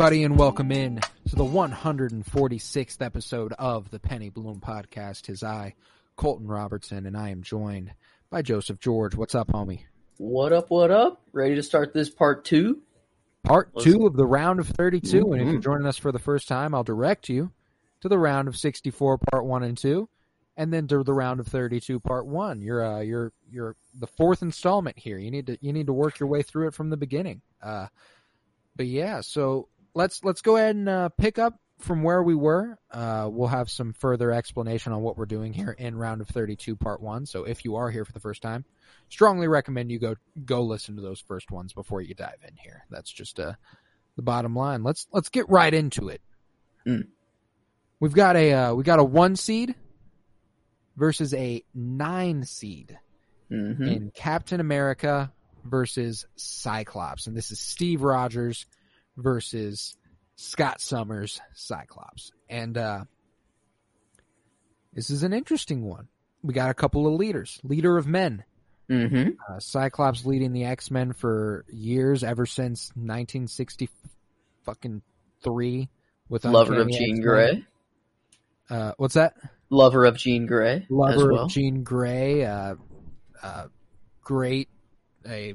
everybody, and welcome in to the 146th episode of the Penny Bloom Podcast. His I, Colton Robertson, and I am joined by Joseph George. What's up, homie? What up, what up? Ready to start this part two? Part Let's- two of the round of 32. And if you're Mhm. joining us for the first time, I'll direct you to the round of 64, part one and two, and then to the round of 32, part one. You're, uh, you're, you're the fourth installment here. You need to, you need to work your way through it from the beginning. Uh, but yeah, so let's, let's go ahead and, uh, pick up from where we were. Uh, we'll have some further explanation on what we're doing here in round of 32, part one. So if you are here for the first time, strongly recommend you go go listen to those first ones before you dive in here. That's just uh the bottom line. Let's let's get right into it. Mm. We've got a uh, we got a one seed versus a nine seed Mm-hmm. in Captain America versus Cyclops, and this is Steve Rogers versus Scott Summers Cyclops, and uh, this is an interesting one. We got a couple of leaders, leader of men. Mm-hmm. Uh, Cyclops leading the X Men for years, ever since 1960 fucking three with Lover of Jean X-Men. Grey. Uh, what's that? Lover of Jean Grey Lover well. of Jean Grey. Uh, uh, great, a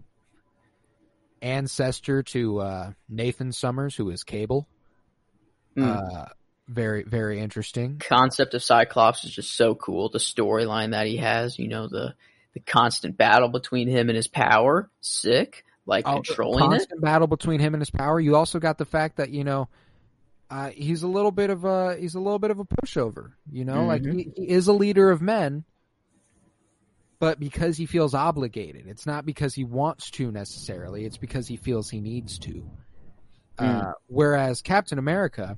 ancestor to uh, Nathan Summers, who is Cable. Mm. Uh, very, very interesting. Concept of Cyclops is just so cool. The storyline that he has, you know, the the constant battle between him and his power, sick. Like Oh, controlling it. constant battle between him and his power. You also got the fact that you know uh, he's a little bit of a he's a little bit of a pushover. You know, like Mhm. he, he is a leader of men, but because he feels obligated, it's not because he wants to necessarily. It's because he feels he needs to. Uh, whereas Captain America,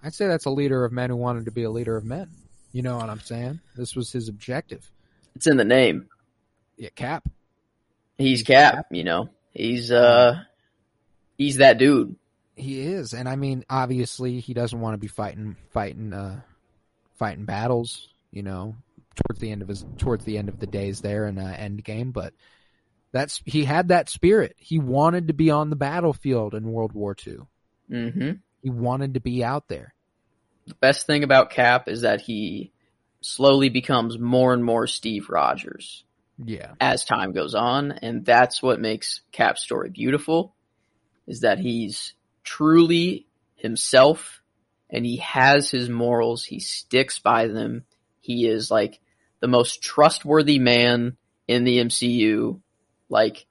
I'd say that's a leader of men who wanted to be a leader of men. You know what I'm saying? This was his objective. It's in the name. Yeah, Cap. He's Cap. You know, he's uh, he's that dude. He is, and I mean, obviously, he doesn't want to be fighting, fighting, uh, fighting battles. You know, towards the end of his, towards the end of the days there in uh, Endgame. But that's he had that spirit. He wanted to be on the battlefield in World War II. Mm-hmm. He wanted to be out there. The best thing about Cap is that he slowly becomes more and more Steve Rogers. Yeah, as time goes on, and that's what makes Cap's story beautiful, is that he's truly himself, and he has his morals, he sticks by them, he is like the most trustworthy man in the MCU, like,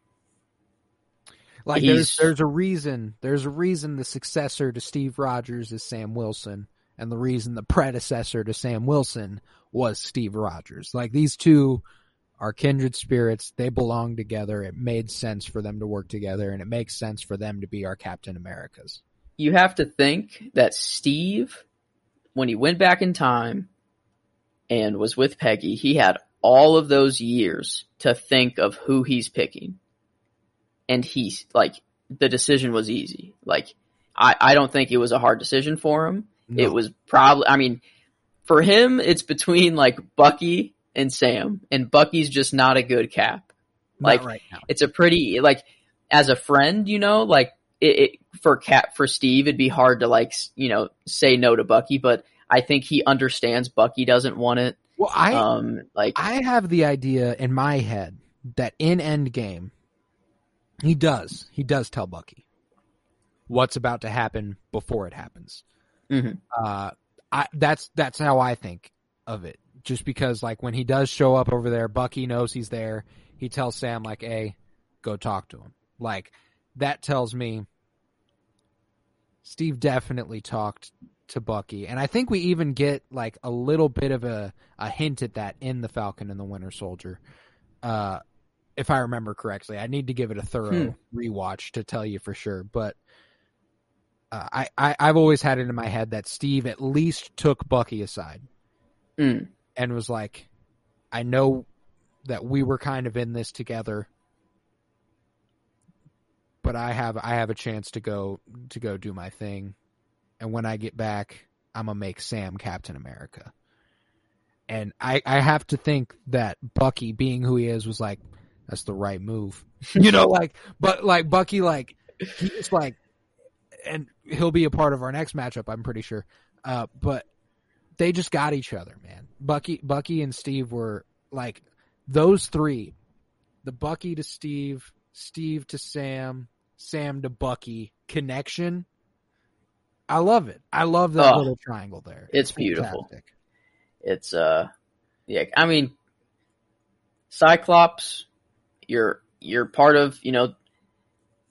like there's there's a reason. There's a reason the successor to Steve Rogers is Sam Wilson, and the reason the predecessor to Sam Wilson was Steve Rogers. Like these two are kindred spirits. They belong together. It made sense for them to work together, and it makes sense for them to be our Captain Americas. you have to think that Steve, when he went back in time and was with Peggy, he had all of those years to think of who he's picking. And he's like, the decision was easy. Like, I, I don't think it was a hard decision for him. No. It was probably, I mean, for him, it's between like Bucky and Sam, and Bucky's just not a good cap like, right it's a pretty like as a friend, you know, like it, it for Cap for Steve, it'd be hard to like you know say no to Bucky, but I think he understands Bucky doesn't want it. Well, I um, like I have the idea in my head that in Endgame, he does. He does tell Bucky what's about to happen before it happens. Mhm. Uh, I, that's that's how I think of it. Just because, like, when he does show up over there, Bucky knows he's there. He tells Sam, like, "Hey, go talk to him." Like, that tells me Steve definitely talked to Bucky, and I think we even get like a little bit of a, a hint at that in the Falcon and the Winter Soldier. Uh, if I remember correctly, I need to give it a thorough rewatch to tell you for sure. But uh, I, I I've always had it in my head that Steve at least took Bucky aside Mm. and was like, I know that we were kind of in this together, but I have I have a chance to go to go do my thing, and when I get back, I'm gonna make Sam Captain America. And I I have to think that Bucky, being who he is, was like, that's the right move, you know, like but like Bucky, like he's like, and he'll be a part of our next matchup, I'm pretty sure. Uh, but they just got each other, man. Bucky, Bucky, and Steve were like those three, the Bucky to Steve, Steve to Sam, Sam to Bucky connection. I love it. I love that Oh, little triangle there. it's beautiful. fantastic. It's uh, yeah. I mean, Cyclops, you're you're part of you know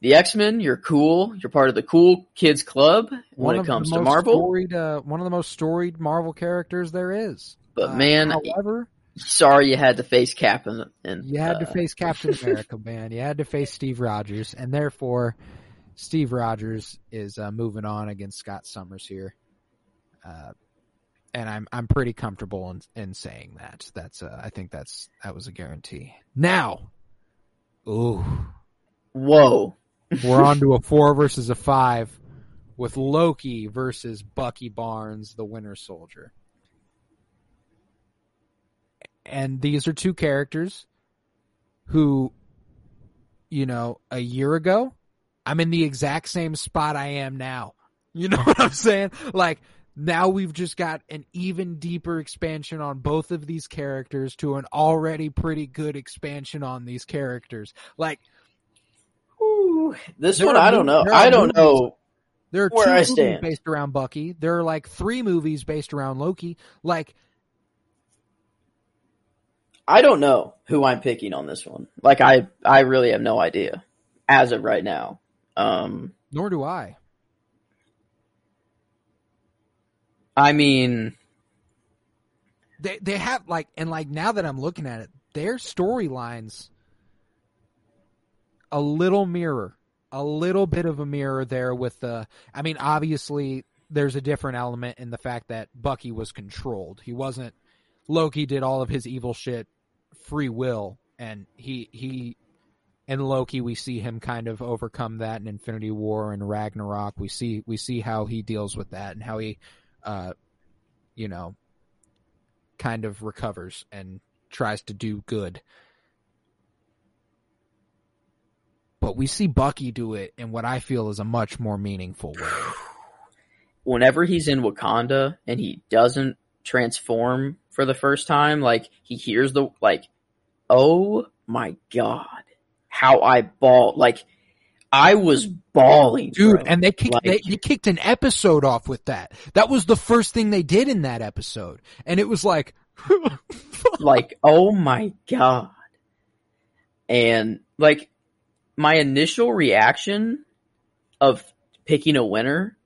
the X Men. You're cool. You're part of the cool kids club when it comes to Marvel. storied, uh, one of the most storied Marvel characters there is. But Uh, man, however, sorry you had to face Captain. and, You had to uh, face Captain America, man. You had to face Steve Rogers, and therefore, Steve Rogers is uh, moving on against Scott Summers here. Uh, and I'm I'm pretty comfortable in, in saying that. That's uh, I think that's that was a guarantee. Now, ooh, Whoa, we're on to a four versus a five with Loki versus Bucky Barnes, the Winter Soldier. And these are two characters who, you know, a year ago, I'm in the exact same spot I am now. You know what I'm saying? Like, now we've just got an even deeper expansion on both of these characters to an already pretty good expansion on these characters. Like, Ooh, this one I don't know. I don't movies- know. There are two I movies stand. based around Bucky. There are like three movies based around Loki. Like, I don't know who I'm picking on this one. Like I, I really have no idea as of right now. Um, nor do I. I mean, They they have like and like now that I'm looking at it, their storylines a little mirror, a little bit of a mirror there with the. I mean, obviously there's a different element in the fact that Bucky was controlled. He wasn't. Loki did all of his evil shit free will, and he he. In Loki, we see him kind of overcome that in Infinity War and Ragnarok. We see we see how he deals with that and how he, uh, you know, kind of recovers and tries to do good. But we see Bucky do it in what I feel is a much more meaningful way. whenever he's in Wakanda and he doesn't transform for the first time, like he hears the like, oh my god, how I ball like I was bawling, Dude, bro. and they kicked Like- they, they kicked an episode off with that. That was the first thing they did in that episode. And it was like like oh my god, and like my initial reaction of picking a winner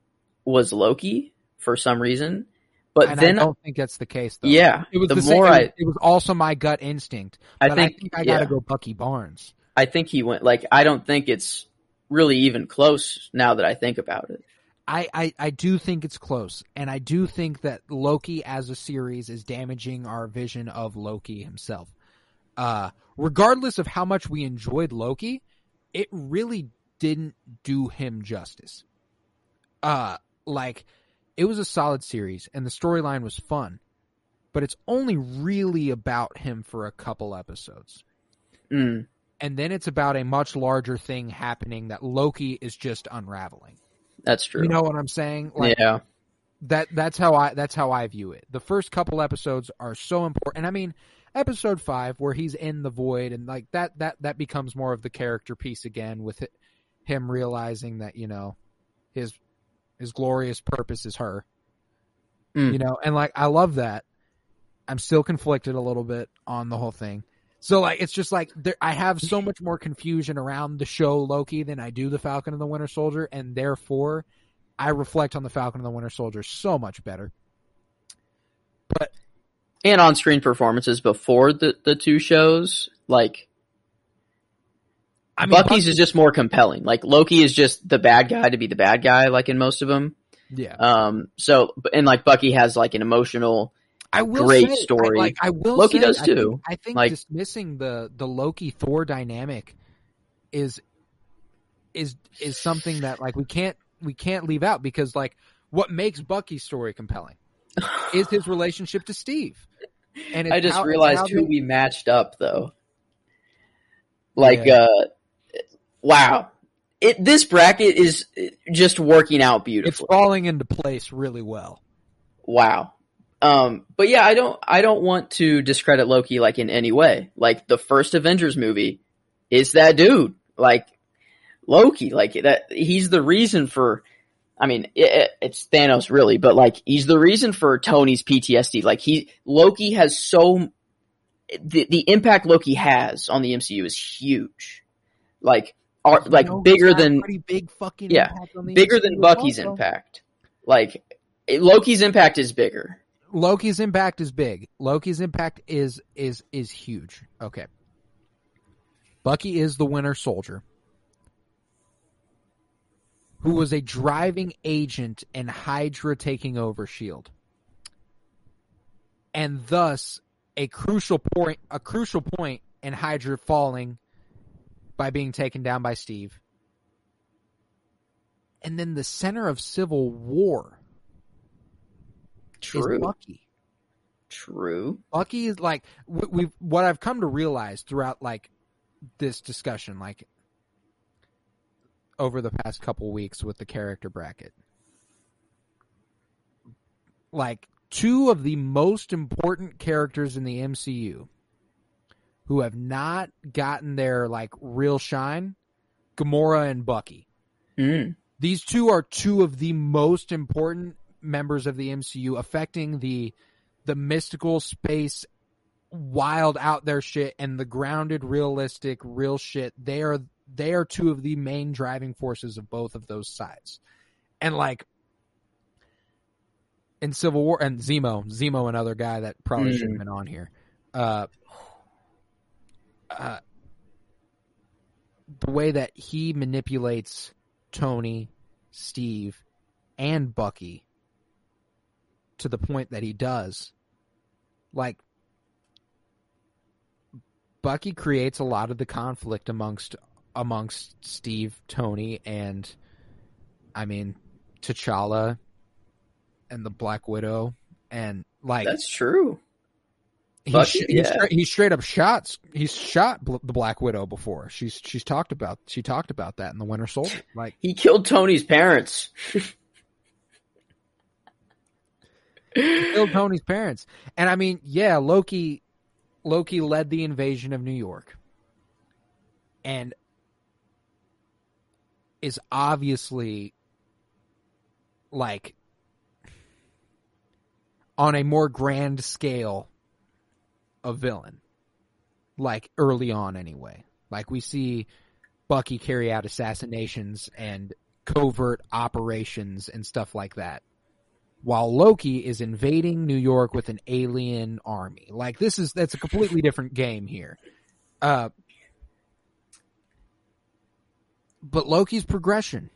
was Loki for some reason, but and then I don't think that's the case though. yeah, It was the, the, more it, I it was also my gut instinct. I But think, I, gotta yeah. go Bucky Barnes. I think he went like I don't think it's really even close now that I think about it. I, I, I do think it's close, and I do think that Loki as a series is damaging our vision of Loki himself. Uh, regardless of how much we enjoyed Loki, it really didn't do him justice. Uh, like, it was a solid series, and the storyline was fun, but it's only really about him for a couple episodes. Mm, And then it's about a much larger thing happening that Loki is just unraveling. that's true. You know what I'm saying? Like, yeah, that that's how I that's how I view it. The first couple episodes are so important. I mean, episode 5 where he's in the void and like that that that becomes more of the character piece again with it, him realizing that, you know, his his glorious purpose is her. Mm. You know, and like I love that. I'm still conflicted a little bit on the whole thing. So like it's just like there, I have so much more confusion around the show Loki than I do the Falcon and the Winter Soldier, and therefore I reflect on the Falcon and the Winter Soldier so much better. But and on screen performances before the, the two shows, like I mean, Bucky's is just more compelling. Like Loki is just the bad guy to be the bad guy, like in most of them. yeah. Um, so and like Bucky has like an emotional. I will great say, story. I, like I will Loki say, does I think- too. I think Like- dismissing the the Loki Thor dynamic is is is something that like we can't we can't leave out because like what makes Bucky's story compelling is his relationship to Steve. And I just how- realized who they- we matched up though. Like, Yeah. uh, wow. It, this bracket is just working out beautifully. it's falling into place really well. Wow. Um, but yeah, I don't, I don't want to discredit Loki like in any way. Like the first Avengers movie is that dude. Like Loki, like that, he's the reason for, I mean, it, it's Thanos really, but like he's the reason for Tony's PTSD. Like he, Loki has so, the, the impact Loki has on the MCU is huge. Like, are, like bigger he's got a than, pretty big fucking Yeah, impact on the bigger MCU than Bucky's also. impact. Like Loki's impact is bigger. Loki's impact is big. Loki's impact is is is huge. Okay. Bucky is the Winter Soldier, who was a driving agent in Hydra taking over Shield, and thus a crucial point a crucial point in Hydra falling by being taken down by Steve. And then the center of civil war True. is Bucky. True. Bucky is like we- we've what I've come to realize throughout like this discussion, like over the past couple weeks with the character bracket. Like two of the most important characters in the MCU who have not gotten their like real shine, Gamora and Bucky. Mm. These two are two of the most important members of the MCU affecting the the mystical space wild out there shit and the grounded realistic real shit they are they are two of the main driving forces of both of those sides and like in civil war and zemo zemo another guy that probably Mm. should have been on here uh uh the way that he manipulates tony steve and bucky to the point that he does like Bucky creates a lot of the conflict amongst amongst Steve, Tony, and I mean T'Challa and the Black Widow, and like That's true. he, Bucky, sh- he, yeah. straight, he straight up shots he's shot bl- the Black Widow before. She's she's talked about she talked about that in the Winter Soldier. Like He killed Tony's parents. killed Tony's parents, and I mean yeah, Loki Loki led the invasion of New York, and is obviously like on a more grand scale a villain. Like early on anyway. Like we see bucky carry out assassinations and covert operations and stuff like that while loki is invading new york with an alien army. Like this is that's a completely different game here. Uh but loki's progression.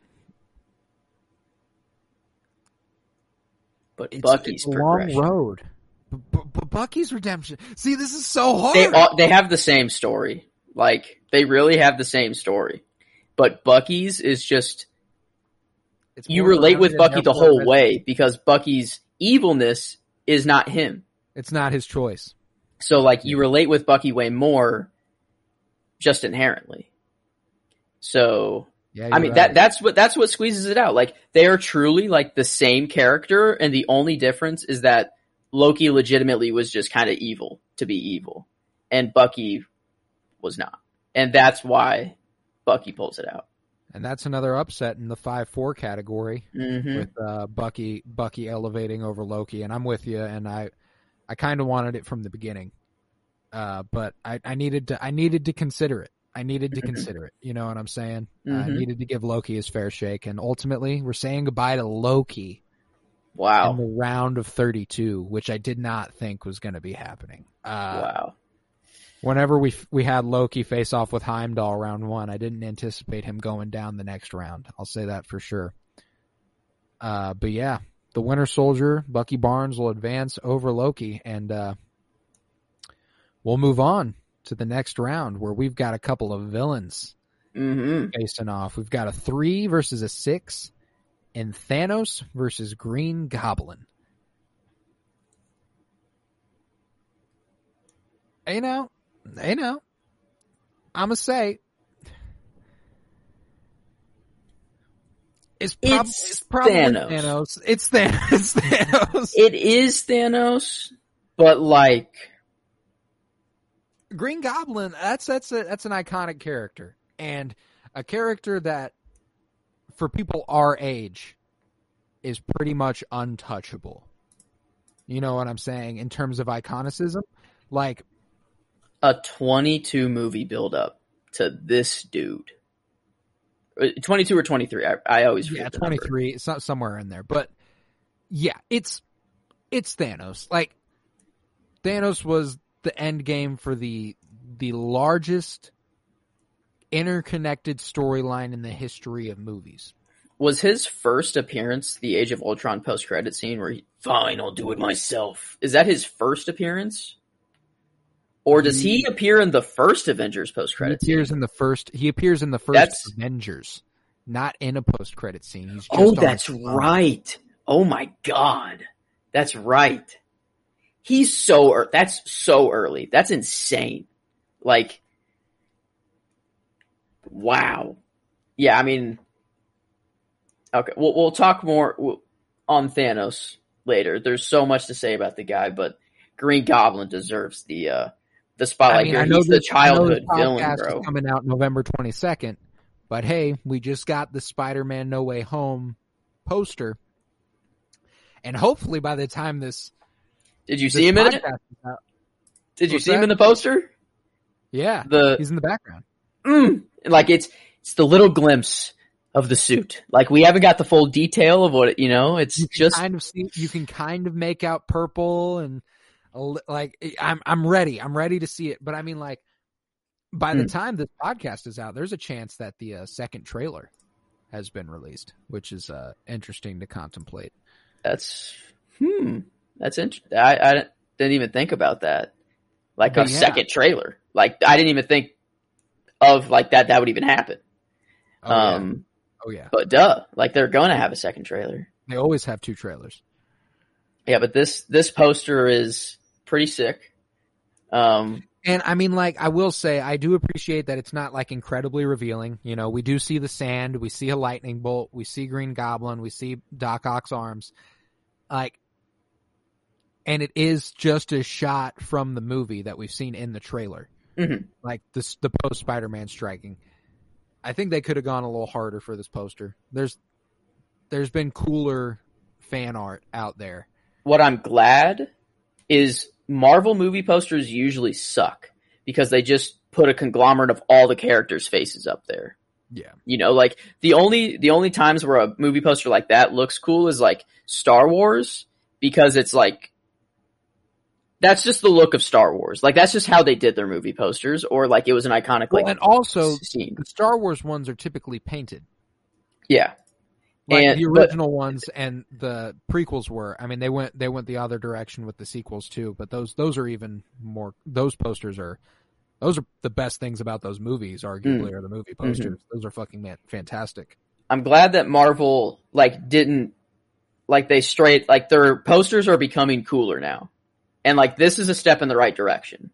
But it's, Bucky's it's a long road. But, but, bucky's redemption. See this is so hard. They all, they have the same story. Like they really have the same story. But Bucky's is just you relate with Bucky the whole way because Bucky's evilness is not him. It's not his choice. So like you relate with Bucky way more just inherently. So Yeah, I mean right. that that's what that's what squeezes it out. Like they are truly like the same character and the only difference is that Loki legitimately was just kind of evil to be evil and Bucky was not. And that's why Bucky pulls it out. And that's another upset in the five four category hmm with uh, Bucky Bucky elevating over Loki, and I'm with you. And I I kind of wanted it from the beginning, uh, but I, I needed to I needed to consider it. I needed to consider it. You know what I'm saying? I Mhm. needed to give Loki his fair shake, and ultimately, we're saying goodbye to Loki Wow! in the round of 32, which I did not think was going to be happening. Uh, wow. Whenever we we had Loki face off with Heimdall round one, I didn't anticipate him going down the next round. I'll say that for sure. Uh, but yeah, the Winter Soldier, Bucky Barnes will advance over Loki, and uh, we'll move on to the next round where we've got a couple of villains hmm facing off. We've got a three versus a six, and Thanos versus Green Goblin. Hey now, hey now, I'ma say it's, prob- It's it's probably Thanos. Thanos. It's Thanos. It's Thanos. It is Thanos, but like, Green Goblin. That's that's a that's an iconic character and a character that for people our age is pretty much untouchable. You know what I'm saying in terms of iconicism? Like a 22 movie build up to this dude. Uh, 22 or 23. I, I always forget yeah, the number. 23, it's not somewhere in there, but yeah, it's it's Thanos. Like Thanos was the end game for the the largest interconnected storyline in the history of movies. Was his first appearance the Age of Ultron post credit scene where he, fine, I'll do it myself? Is that his first appearance? Or does he appear in the first Avengers post He credit scene? appears in the first. He appears in the first That's- Avengers, not in a post credit scene. He's just Oh, that's right. Oh my god. That's right. He's so ear- that's so early. That's insane. Like wow. Yeah, I mean Okay, we'll we'll talk more on Thanos later. There's so much to say about the guy, but Green Goblin deserves the uh the spotlight I mean, here. I know He's the this, I know childhood this villain, bro. coming out November 22nd, but hey, we just got the Spider-Man No Way Home poster, and hopefully by the time this, Did you this see him in it? out- Did you see him in the poster? yeah, The he's in the background. mm, like it's it's the little glimpse of the suit. Like we haven't got the full detail of what you know. It's You just kind of see, you can kind of make out purple and like I'm I'm ready. I'm ready to see it. But I mean, like by the Hmm. time this podcast is out, there's a chance that the uh, second trailer has been released, which is uh, interesting to contemplate. that's hmm. That's interesting. I, I didn't- didn't even think about that. Like a yeah. second trailer. Like I didn't even think of like that. That would even happen. Oh, yeah. um, oh yeah, but duh, like they're going to have a second trailer. they always have two trailers. Yeah, but this this poster is pretty sick. Um, And I mean, like, I will say, I do appreciate that it's not like incredibly revealing. You know, we do see the sand, we see a lightning bolt, we see Green Goblin, we see Doc Ock's arms. Like, and it is just a shot from the movie that we've seen in the trailer. Mhm. Like, this, the post Spider Man striking. I think they could have gone a little harder for this poster. There's, there's been cooler fan art out there. what I'm glad is Marvel movie posters usually suck because they just put a conglomerate of all the characters' faces up there. Yeah. You know, like the only the only times where a movie poster like that looks cool is like Star Wars because it's like that's just the look of Star Wars. Like that's just how they did their movie posters or like it was an iconic Well, like and also, scene. the Star Wars ones are typically painted. Yeah. Like And- the but- original ones and the prequels were. I mean, they went they went the other direction with the sequels too. But those those are even more. Those posters are those are the best things about those movies. Arguably, are the movie Mm-hmm. posters. Those are fucking man, fantastic. I'm glad that Marvel like didn't like they straight like their posters are becoming cooler now. And like this is a step in the right direction.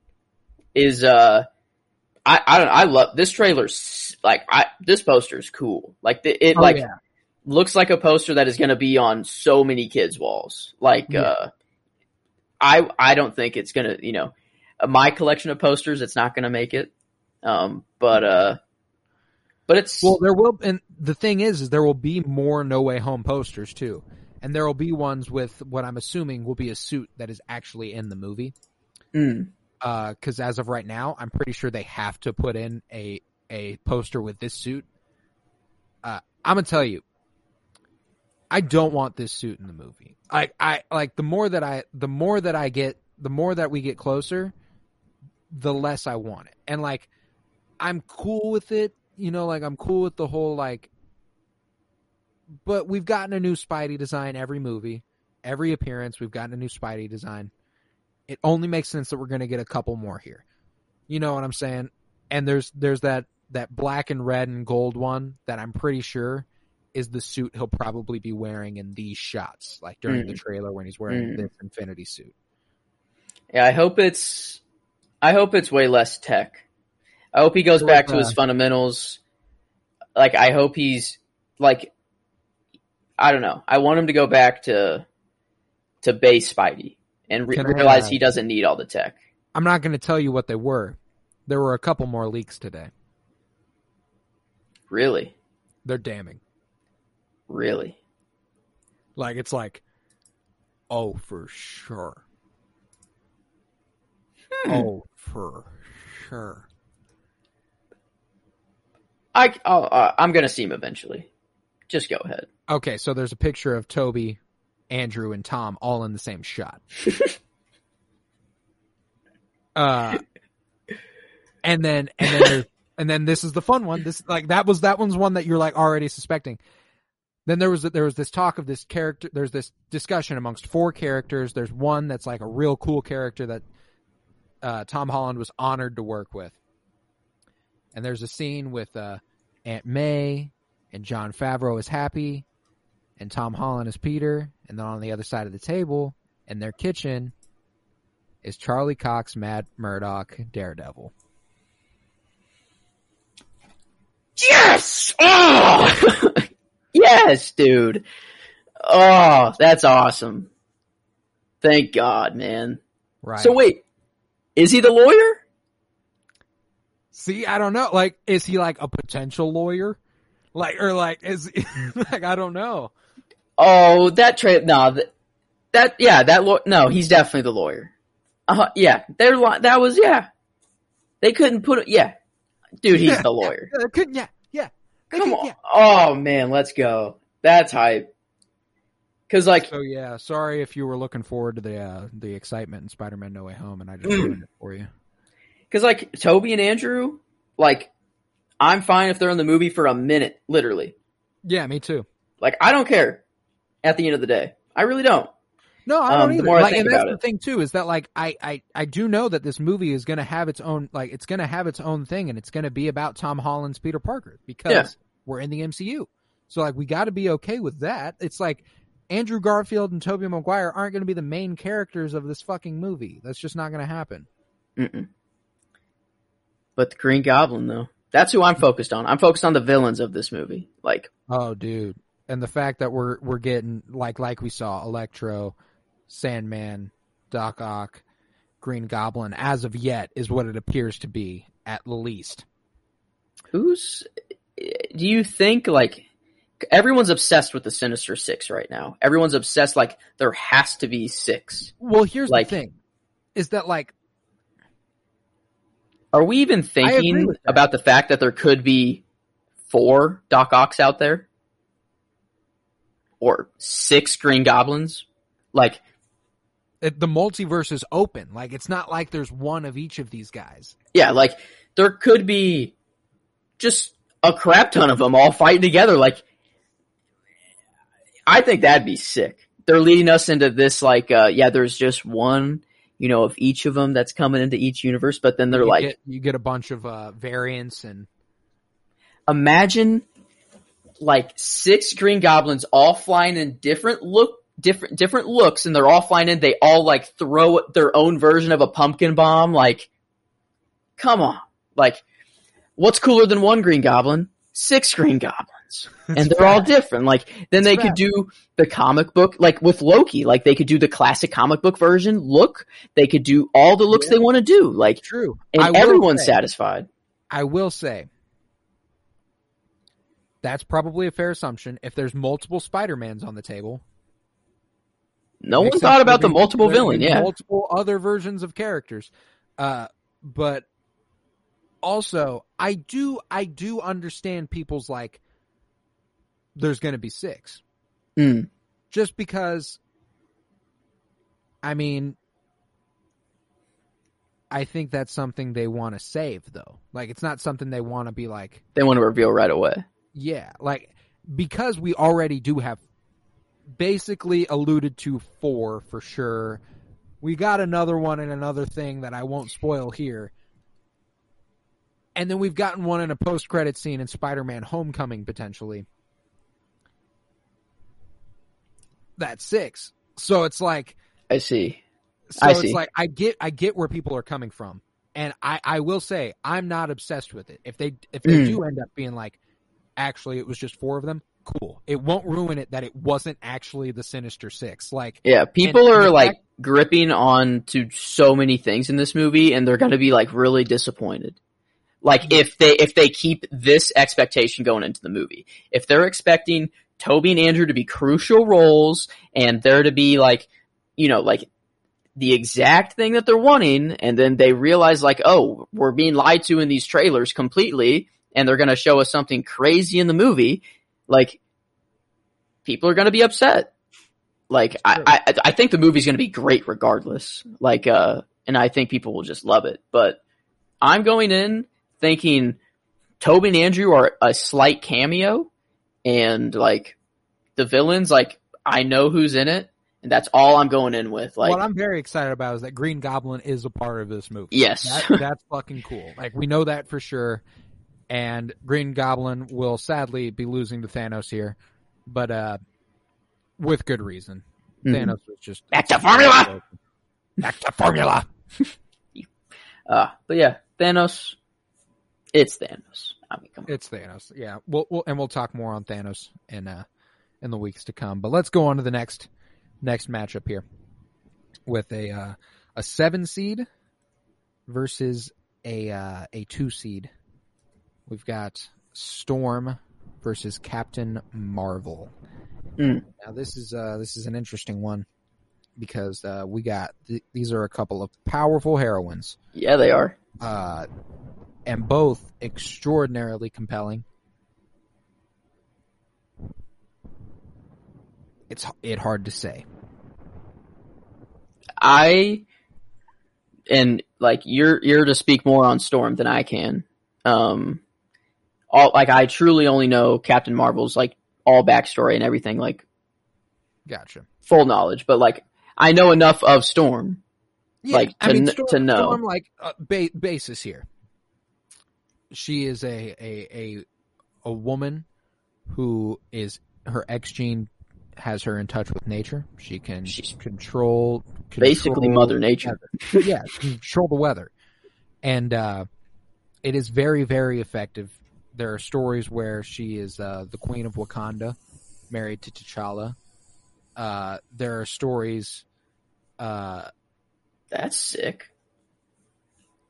Is uh I I don't I love this trailer's like I this poster's cool. Like the, it Oh, like yeah. Looks like a poster that is going to be on so many kids' walls. Like Yeah. uh I I don't think it's going to, you know, uh, my collection of posters it's not going to make it. Um but uh but it's Well, there will, and the thing is, is there will be more No Way Home posters too, and there will be ones with what I'm assuming will be a suit that is actually in the movie. mm, because as of right now, I'm pretty sure they have to put in a a poster with this suit. Uh, I'm gonna tell you, I don't want this suit in the movie. I I like the more that I the more that I get the more that we get closer, the less I want it. And like I'm cool with it, you know, like I'm cool with the whole like but we've gotten a new Spidey design every movie, every appearance, we've gotten a new Spidey design. It only makes sense that we're going to get a couple more here. You know what I'm saying? And there's there's that that black and red and gold one that I'm pretty sure is the suit he'll probably be wearing in these shots, like during the Mm. trailer when he's wearing Mm. this Infinity suit. Yeah, I hope it's I hope it's way less tech. I hope he goes So, back to uh, his fundamentals. Like I hope he's like I don't know. I want him to go back to to base Spidey and re- Can I, realize uh, he doesn't need all the tech. I'm not going to tell you what they were. There were a couple more leaks today. Really, They're damning. Really. Like it's like, oh for sure. Hmm. Oh for sure. I I'll, uh, I'm gonna see him eventually. Just go ahead. Okay, so there's a picture of Tobey, Andrew, and Tom all in the same shot. uh, and then and then and then this is the fun one. This like that was that one's one that you're like already suspecting. Then there was there was this talk of this character. There's this discussion amongst four characters. There's one that's like a real cool character that uh, Tom Holland was honored to work with. And there's a scene with uh, Aunt May and Jon Favreau is happy, and Tom Holland is Peter, and then on the other side of the table in their kitchen is Charlie Cox, Matt Murdock, Daredevil. Yes! Oh! yes, dude. Oh, that's awesome. Thank God, man. Right. So wait, is he the lawyer? See, I don't know. Like, is he like a potential lawyer? Like, or like, is like I don't know. Oh, that tra- no, that, that yeah, that law- no, he's definitely the lawyer. Uh, yeah, they're li- that was yeah. They couldn't put it. Yeah, dude, he's Yeah, the lawyer. Couldn't yeah, yeah. They Come could- on. yeah. Oh man, let's go. That's hype. Cause like So yeah, sorry if you were looking forward to the uh, the excitement in Spider-Man: No Way Home, and I just Mm. ruined it for you. Because like Tobey and Andrew, like I'm fine if they're in the movie for a minute, literally. Yeah, me too. Like I don't care. At the end of the day, I really don't. No, I Um, don't the either. more I and that's about the it. thing too is that like I, I I do know that this movie is going to have its own like it's going to have its own thing, and it's going to be about Tom Holland's Peter Parker because Yeah. We're in the MCU. So like we got to be okay with that. It's like Andrew Garfield and Tobey Maguire aren't going to be the main characters of this fucking movie. That's just not going to happen. Mm-mm. But the Green Goblin, though, that's who I'm focused on. I'm focused on the villains of this movie. Like, Oh, dude. And the fact that we're we're getting like like we saw Electro, Sandman, Doc Ock, Green Goblin as of yet is what it appears to be at least. who's? Do you think like everyone's obsessed with the Sinister Six right now? Everyone's obsessed. Like, there has to be six. Well, here's Like- the thing. Is that like Are we even thinking about the fact that there could be four Doc Ocks out there? Or six Green Goblins? Like, it, the multiverse is open. Like it's not like there's one of each of these guys. yeah, like there could be just a crap ton of them all fighting together. Like, I think that'd be sick. They're leading us into this, like, uh, yeah, there's just one, you know, of each of them that's coming into each universe, but then they're you like, get, you get a bunch of uh, variants and imagine like six green goblins all flying in different look different different looks and they're all flying in they all like throw their own version of a pumpkin bomb like come on like what's cooler than one green goblin six green goblins and they're all different like then It's they fact. could do the comic book like with loki like they could do the classic comic book version look they could do all the looks Yeah. they want to do like true. And everyone's say- satisfied I will say that's probably a fair assumption. If there's multiple Spider-Mans on the table, no one thought about the multiple villain yeah multiple other versions of characters. Uh, but also, I do I do understand people's like. There's going to be six, Mm. just because. I mean, I think that's something they want to save, though. Like, it's not something they want to be like, They want to reveal right away. yeah, like because we already do have basically alluded to four for sure. We got another one and another thing that I won't spoil here. And then we've gotten one in a post credit scene in Spider Man Homecoming potentially. That's six. So it's like I see. so I it's see. like I get I get where people are coming from. And I, I will say I'm not obsessed with it. If they if they Mm. do end up being like actually it was just four of them, cool. It won't ruin it that it wasn't actually the Sinister Six. Like Yeah, people and are the like fact- gripping on to so many things in this movie and they're going to be like really disappointed. Like if they if they keep this expectation going into the movie. If they're expecting Tobey and Andrew to be crucial roles and there to be like you know like the exact thing that they're wanting and then they realize like oh we're being lied to in these trailers completely and they're going to show us something crazy in the movie like people are going to be upset. Like I, I I think the movie's going to be great regardless. Like uh and I think people will just love it. But I'm going in thinking Tobey and Andrew are a slight cameo and like the villains like I know who's in it and that's all I'm going in with like what I'm very excited about is that Green Goblin is a part of this movie. yes That, that's fucking cool. Like we know that for sure. And Green Goblin will sadly be losing to Thanos here, but uh, with good reason. Mhm. Thanos was just Back to formula! Back to formula. uh but yeah Thanos it's Thanos I mean come on It's Thanos. Yeah, we'll, we'll and we'll talk more on Thanos in uh in the weeks to come. But let's go on to the next next matchup here with a uh, a seven seed versus a uh, a two seed. We've got Storm versus Captain Marvel. Mm. Now this is uh this is an interesting one because uh, we got th- these are a couple of powerful heroines yeah they are uh, and both extraordinarily compelling. It's it hard to say. I and like you're you're to speak more on Storm than I can. Um, all like I truly only know Captain Marvel's like all backstory and everything, like Gotcha. full knowledge. But like I know enough of Storm. Like, to kn- to know. Storm, like uh, ba- basis here. She is a a a a woman who is her X gene has her in touch with nature. She can She's control, basically Mother Nature. yeah, control the weather, and uh, it is very very effective. There are stories where she is uh, the queen of Wakanda, married to T'Challa. Uh, there are stories. Uh, That's sick.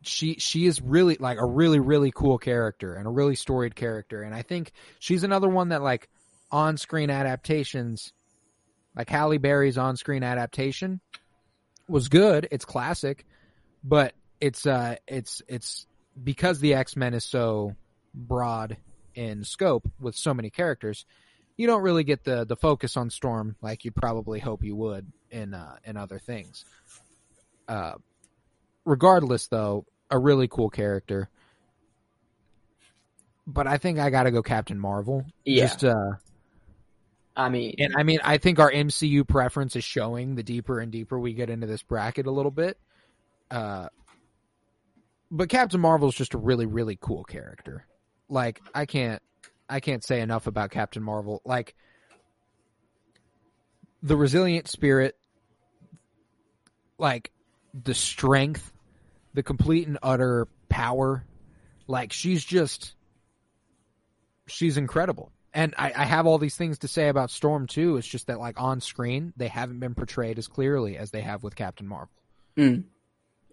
She she is really like a really really cool character and a really storied character. And i think she's another one that like on-screen adaptations like halle berry's on-screen adaptation was good. It's classic but it's uh it's it's because the x-men is so broad in scope with so many characters you don't really get the the focus on storm like you'd probably hope you would in uh in other things. Uh regardless though a really cool character. But i think i gotta go captain marvel. Yeah. just uh I mean, and i mean i think our mcu preference is showing the deeper and deeper we get into this bracket a little bit. Uh but captain marvel is just a really really cool character. Like i can't i can't say enough about captain marvel. Like the resilient spirit like the strength the complete and utter power like she's just she's incredible and I, I have all these things to say about storm too it's just that like on screen they haven't been portrayed as clearly as they have with captain marvel mm.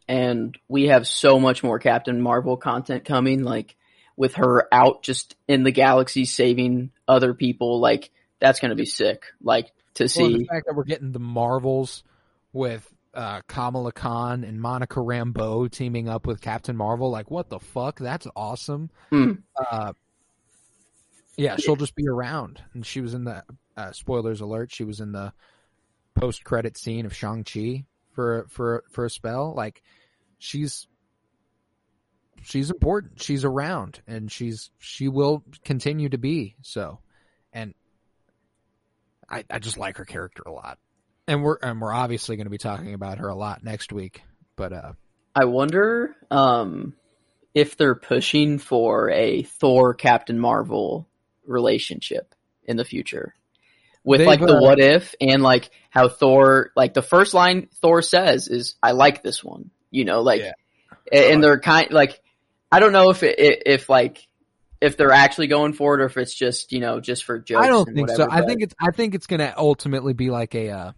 and we have so much more Captain Marvel content coming. Like with her out just in the galaxy saving other people. Like that's gonna be sick. Like to Well, see. the fact that we're getting the marvels with uh, Kamala Khan and Monica Rambeau teaming up with Captain Marvel. Like, what the fuck? That's awesome. Hmm. Uh, yeah, she'll just be around. And she was in the uh, spoilers alert. She was in the post credit scene of Shang Chi for for for a spell. Like, she's she's important. She's around, and she's she will continue to be so. And I I just like her character a lot and we're and we're obviously going to be talking about her a lot next week. But uh, I wonder um, if they're pushing for a Thor Captain Marvel relationship in the future. With like the uh, what if and like how Thor like the first line Thor says is I like this one. You know, like Yeah. and they're kind like I don't know if it, if like if they're actually going for it or if it's just, you know, just for jokes. I don't think whatever, so. I but think it's I think it's going to ultimately be like a uh,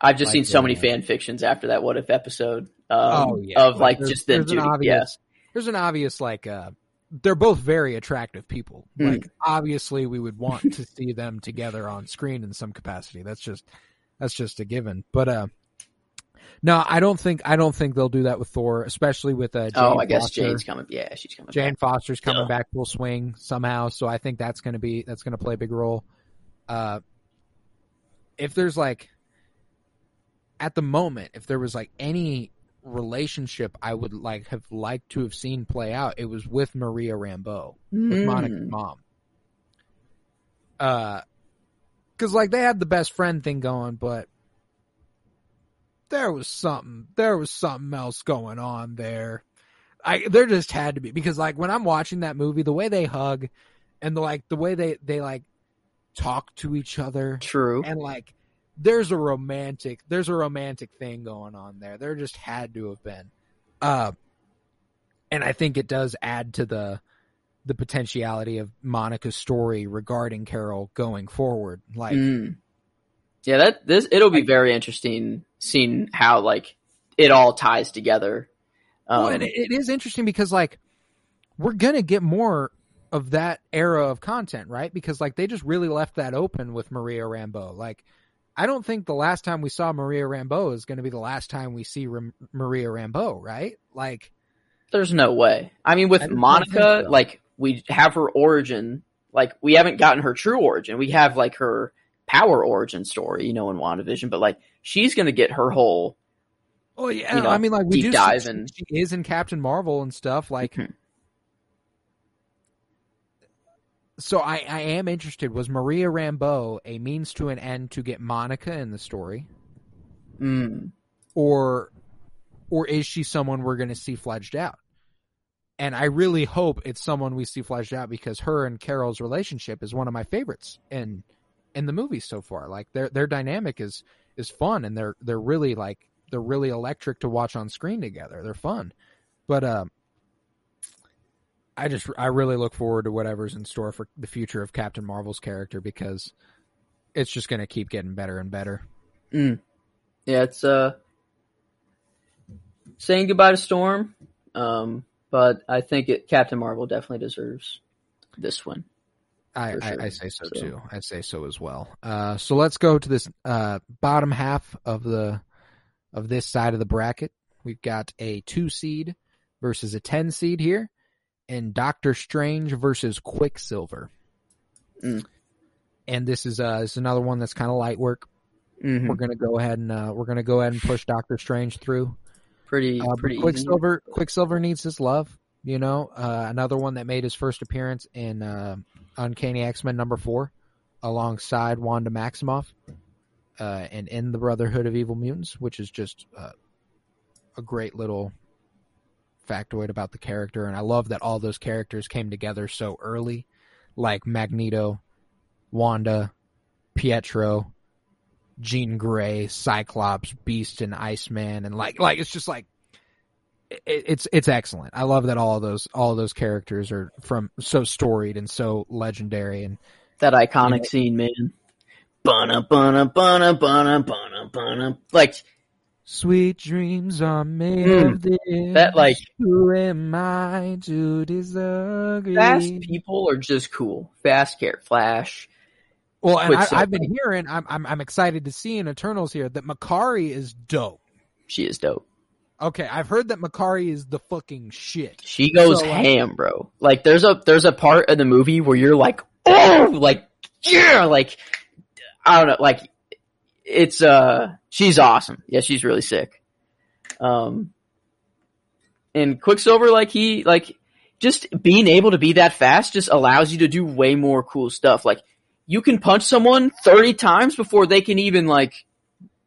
I've just like, seen so many uh, fan fictions after that what if episode um, Oh, yeah. of like just them there's an two. Yeah. obvious- there's an obvious like uh, they're both very attractive people. Hmm. Like obviously we would want to see them together on screen in some capacity. That's just that's just a given. But uh no, I don't think I don't think they'll do that with Thor, especially with uh Jane Oh, I guess Foster. Jane's coming. Yeah, she's coming. Jane back. Foster's coming Yeah. back full swing somehow, so I think that's going to be that's going to play a big role. Uh, if there's like at the moment, if there was like any relationship I would like have liked to have seen play out, it was with Maria Rambeau, with Mm. Monica's mom. Uh, because like they had the best friend thing going, but there was something there was something else going on there. I there just had to be because like when I'm watching that movie, the way they hug and the like the way they they like talk to each other True. and like there's a romantic there's a romantic thing going on there. There just had to have been. Uh and I think it does add to the the potentiality of Monica's story regarding Carol going forward. Like Mm. Yeah, that this it'll be very interesting seeing how like it all ties together. Um, Well, and it, it is interesting because like we're gonna get more of that era of content, right? Because like they just really left that open with Maria Rambeau. Like I don't think the last time we saw Maria Rambeau is going to be the last time we see Maria Rambeau, right? Like there's no way. I mean, with I Monica, so. like we have her origin. Like we haven't gotten her true origin. We have like her power origin story, you know, in WandaVision. But like she's gonna get her whole. oh yeah, You know, I mean like we deep do dive and- she is in Captain Marvel and stuff like. Mhm. So I, I am interested. Was Maria Rambeau a means to an end to get Monica in the story? Mm, or or is she someone we're going to see fledged out? And I really hope it's someone we see fledged out because her and Carol's relationship is one of my favorites in in the movie so far. Like their their dynamic is is fun and they're they're really like they're really electric to watch on screen together. They're fun. But um I just I really look forward to whatever's in store for the future of Captain Marvel's character because it's just going to keep getting better and better. mm. Yeah, it's uh saying goodbye to Storm. Um, but I think it, Captain Marvel definitely deserves this one. I, for I. I say so, So- too. I say so as well. Uh, so let's go to this uh, bottom half of the of this side of the bracket. We've got a two seed versus a ten seed here, and Doctor Strange versus Quicksilver. Mm. And this is uh, this is another one that's kind of light work. Mhm. We're gonna go ahead and uh, we're gonna go ahead and push Doctor Strange through. Pretty, Uh, pretty easy. Quicksilver, Quicksilver needs his love. You know, uh, another one that made his first appearance in uh, Uncanny X Men number four, alongside Wanda Maximoff, uh, and in the Brotherhood of Evil Mutants, which is just uh, a great little factoid about the character. And I love that all those characters came together so early, like Magneto, Wanda, Pietro, Jean Grey, Cyclops, Beast, and Iceman, and like like it's just like it, it's it's excellent. I love that all of those all of those characters are from so storied and so legendary, and that iconic scene, man. Bana bana bana bana bana bana. Like sweet dreams are made Mm. of this. That, like- who am I to disagree? fast people are just cool. Fast care, Flash. well, and I, I've been hearing. I'm, I'm I'm excited to see in Eternals here that Makkari is dope. she is dope. Okay, I've heard that Makkari is the fucking shit. She goes So, ham, bro. Like there's a there's a part of the movie where you're like, oh, like yeah, like I don't know, like it's uh she's awesome. Yeah, she's really sick. Um and Quicksilver like he like just being able to be that fast just allows you to do way more cool stuff. Like you can punch someone 30 times before they can even like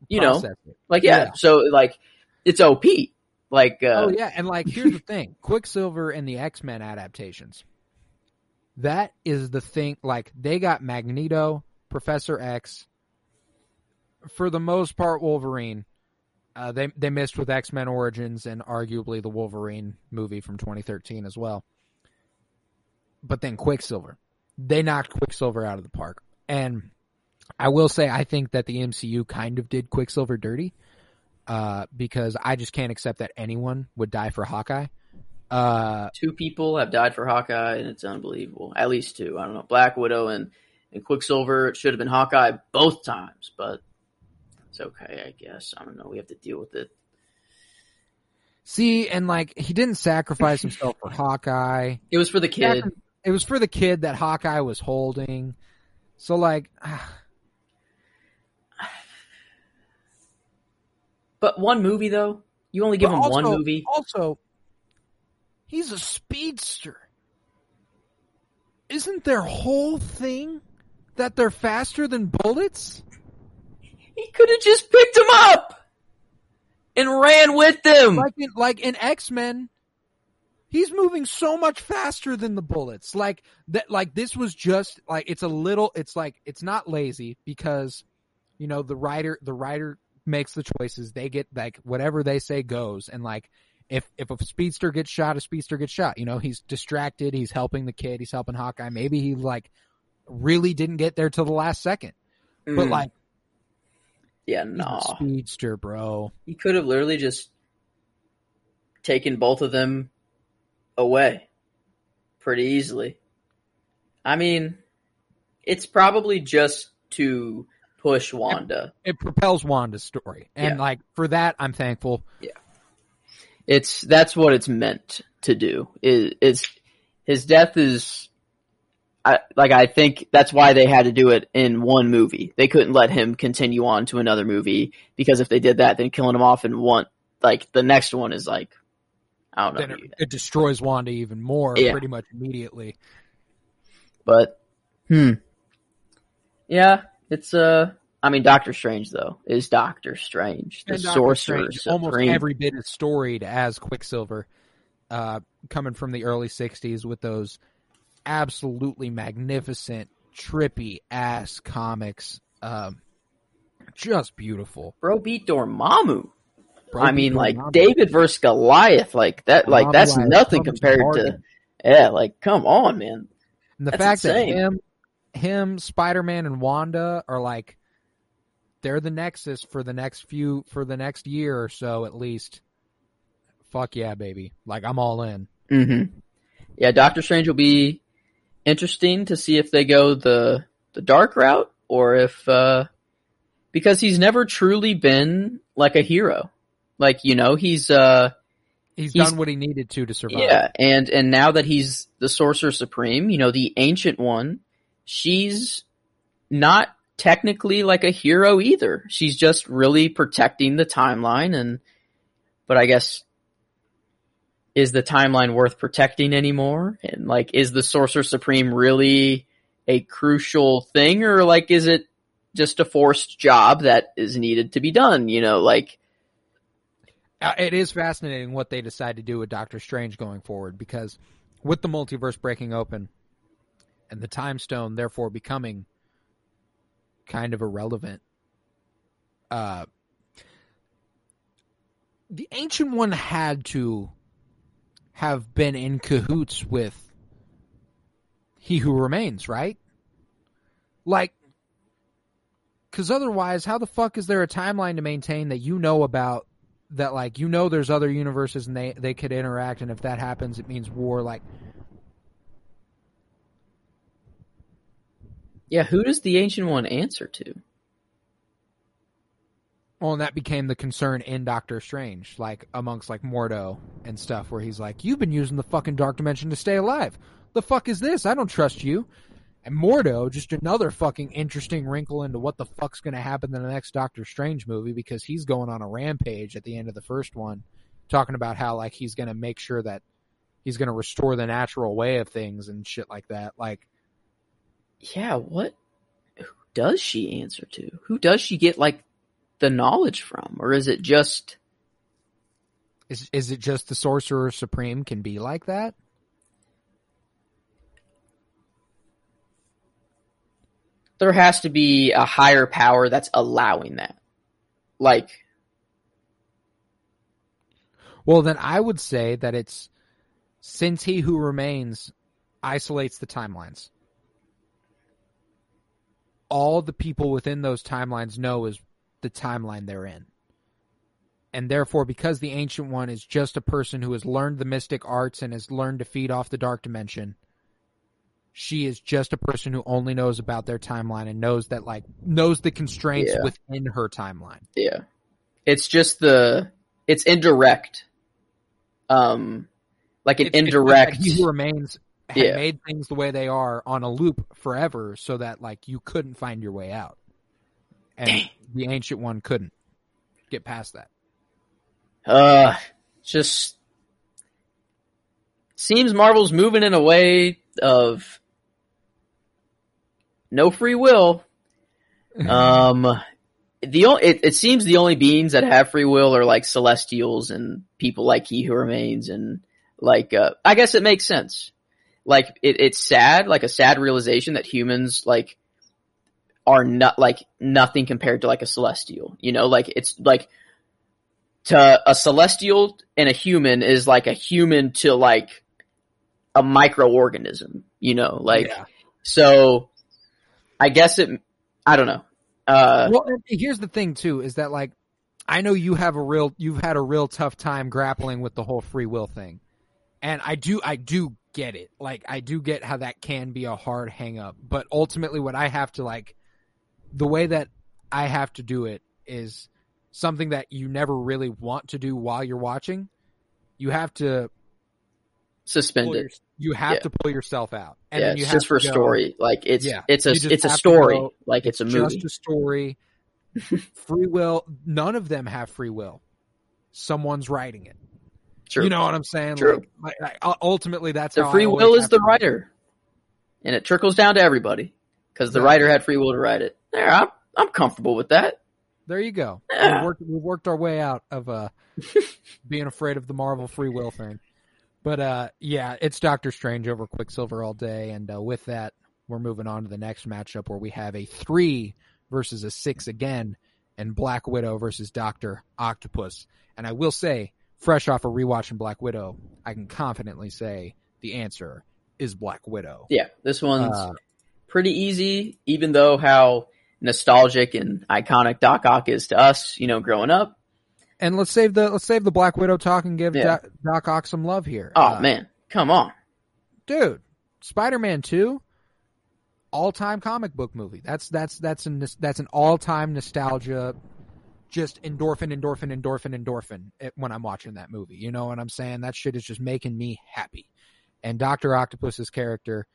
you know, it. like yeah. Yeah. So like it's OP. Like uh Oh yeah, and like here's the thing: Quicksilver and the X Men adaptations. That is the thing. Like they got Magneto, Professor X. For the most part, Wolverine. Uh, they they missed with X Men Origins and arguably the Wolverine movie from 2013 as well. But then Quicksilver, they knocked Quicksilver out of the park, and I will say I think that the MCU kind of did Quicksilver dirty uh, because I just can't accept that anyone would die for Hawkeye. Uh, two people have died for Hawkeye, and it's unbelievable. At least two. I don't know. Black Widow and, and Quicksilver. It should have been Hawkeye both times, but it's okay, I guess. I don't know. We have to deal with it. see, and like he didn't sacrifice himself for Hawkeye. It was for the kid. It was for the kid that Hawkeye was holding. So like, But one movie, though. You only give him also, one movie. Also, he's a speedster. Isn't their whole thing that they're faster than bullets? He could have just picked him up and ran with them. like in like in X Men, he's moving so much faster than the bullets. Like that, like this was just like it's a little. It's like it's not lazy because you know the writer the writer makes the choices. They get like whatever they say goes, and like if if a speedster gets shot, a speedster gets shot. You know he's distracted. He's helping the kid. He's helping Hawkeye. Maybe he like really didn't get there till the last second. But Mm. like yeah, a speedster, bro. He could have literally just taken both of them away pretty easily. I mean, it's probably just to push Wanda. It propels Wanda's story, and Yeah. like for that, I'm thankful. Yeah. It's that's what it's meant to do. Is is his death is I like I think that's why they had to do it in one movie. They couldn't let him continue on to another movie because if they did that, then killing him off in one like the next one is like I don't know. then it, it destroys Wanda even more, Yeah. pretty much immediately. But hmm. Yeah, it's uh I mean Doctor Strange though is Doctor Strange, the And Doctor sorcerer Strange, almost every bit is storied as Quicksilver, uh, coming from the early '60s with those absolutely magnificent, trippy ass comics. Um, just beautiful. Bro beat Dormammu. Bro, I mean, like Dormammu. David versus Goliath, like that, like Dormammu that's nothing compared to, yeah, like come on, man. And the That's fact insane. that him, him, Spider Man, and Wanda are like, they're the nexus for the next few, for the next year or so at least. Fuck yeah, baby! Like I'm all in. hmm Yeah, Doctor Strange will be interesting to see if they go the the dark route or if uh because he's never truly been like a hero. Like you know, he's uh He's, He's- done what he needed to to survive. Yeah, and and now that he's the sorcerer supreme, you know, the ancient one, she's not technically like a hero either. She's just really protecting the timeline and but I guess is the timeline worth protecting anymore? And like is the sorcerer supreme really a crucial thing or like is it just a forced job that is needed to be done, you know, like Uh, it is fascinating what they decide to do with Doctor Strange going forward because with the multiverse breaking open and the time stone therefore becoming kind of irrelevant uh the ancient one had to have been in cahoots with he who remains right like because otherwise how the fuck is there a timeline to maintain that you know about that like you know there's other universes and they they could interact and if that happens it means war like yeah, who does the ancient one answer to? Well, and that became the concern in Doctor Strange, like amongst like Mordo and stuff, where he's like, "You've been using the fucking dark dimension to stay alive. The fuck is this? I don't trust you." And Mordo, just another fucking interesting wrinkle into what the fuck's going to happen in the next Doctor Strange movie because he's going on a rampage at the end of the first one, talking about how like he's going to make sure that he's going to restore the natural way of things and shit like that. Like, Yeah, what? Who does she answer to? Who does she get like the knowledge from, or is it just? is is it just the Sorcerer Supreme can be like that? There has to be a higher power that's allowing that. Like, Well, then I would say that it's since he who remains isolates the timelines. All the people within those timelines know is the timeline they're in. And therefore, because the Ancient One is just a person who has learned the mystic arts and has learned to feed off the dark dimension, she is just a person who only knows about their timeline and knows that, like, knows the constraints Yeah. within her timeline. yeah, it's just the it's indirect. Um, like an It's- it's indirect. that he who remains Yeah. made things the way they are on a loop forever, so that like you couldn't find your way out, and Dang. the ancient one couldn't get past that. Uh, just seems Marvel's moving in a way of no free will. Um, the only it, it seems the only beings that have free will are like celestials and people like He Who Remains, and like uh, I guess it makes sense. Like it, it's sad, like a sad realization that humans like are not like nothing compared to like a celestial. You know, like it's like to a celestial and a human is like a human to like a microorganism. You know, like Yeah. so. I guess it. I don't know. Uh, well, here's the thing too: is that like I know you have a real, you've had a real tough time grappling with the whole free will thing, and I do, I do get it. Like I do get how that can be a hard hang up, but ultimately, what I have to like, the way that I have to do it is something that you never really want to do while you're watching. You have to suspend it. your, you have Yeah. to pull yourself out, and yeah, then you it's have just for go, story. Like it's Yeah, it's a it's a story. go- like it's a just movie. a story. free will. None of them have free will. Someone's writing it. True. You know what I'm saying? True. Like, like, ultimately, that's the free will is the writer, and it trickles down to everybody because the writer had free will to write it. There, I'm I'm comfortable with that. There you go. Yeah. We've, worked, we've worked our way out of uh, being afraid of the Marvel free will thing. But uh, yeah, it's Doctor Strange over Quicksilver all day, and uh, with that, we're moving on to the next matchup where we have a three versus a six again, and Black Widow versus Doctor Octopus. And I will say, fresh off of rewatching Black Widow, I can confidently say the answer is Black Widow. Yeah, this one's Uh, pretty easy, even though how nostalgic and iconic Doc Ock is to us, you know, growing up. and let's save the let's save the Black Widow talk and give Yeah. Doc, Doc Ock some love here. Oh Uh, man, come on. dude, Spider-Man 2 all-time comic book movie. That's that's that's an that's an all-time nostalgia just endorphin endorphin endorphin endorphin when I'm watching that movie. You know what I'm saying? That shit is just making me happy. And Dr. Octopus's character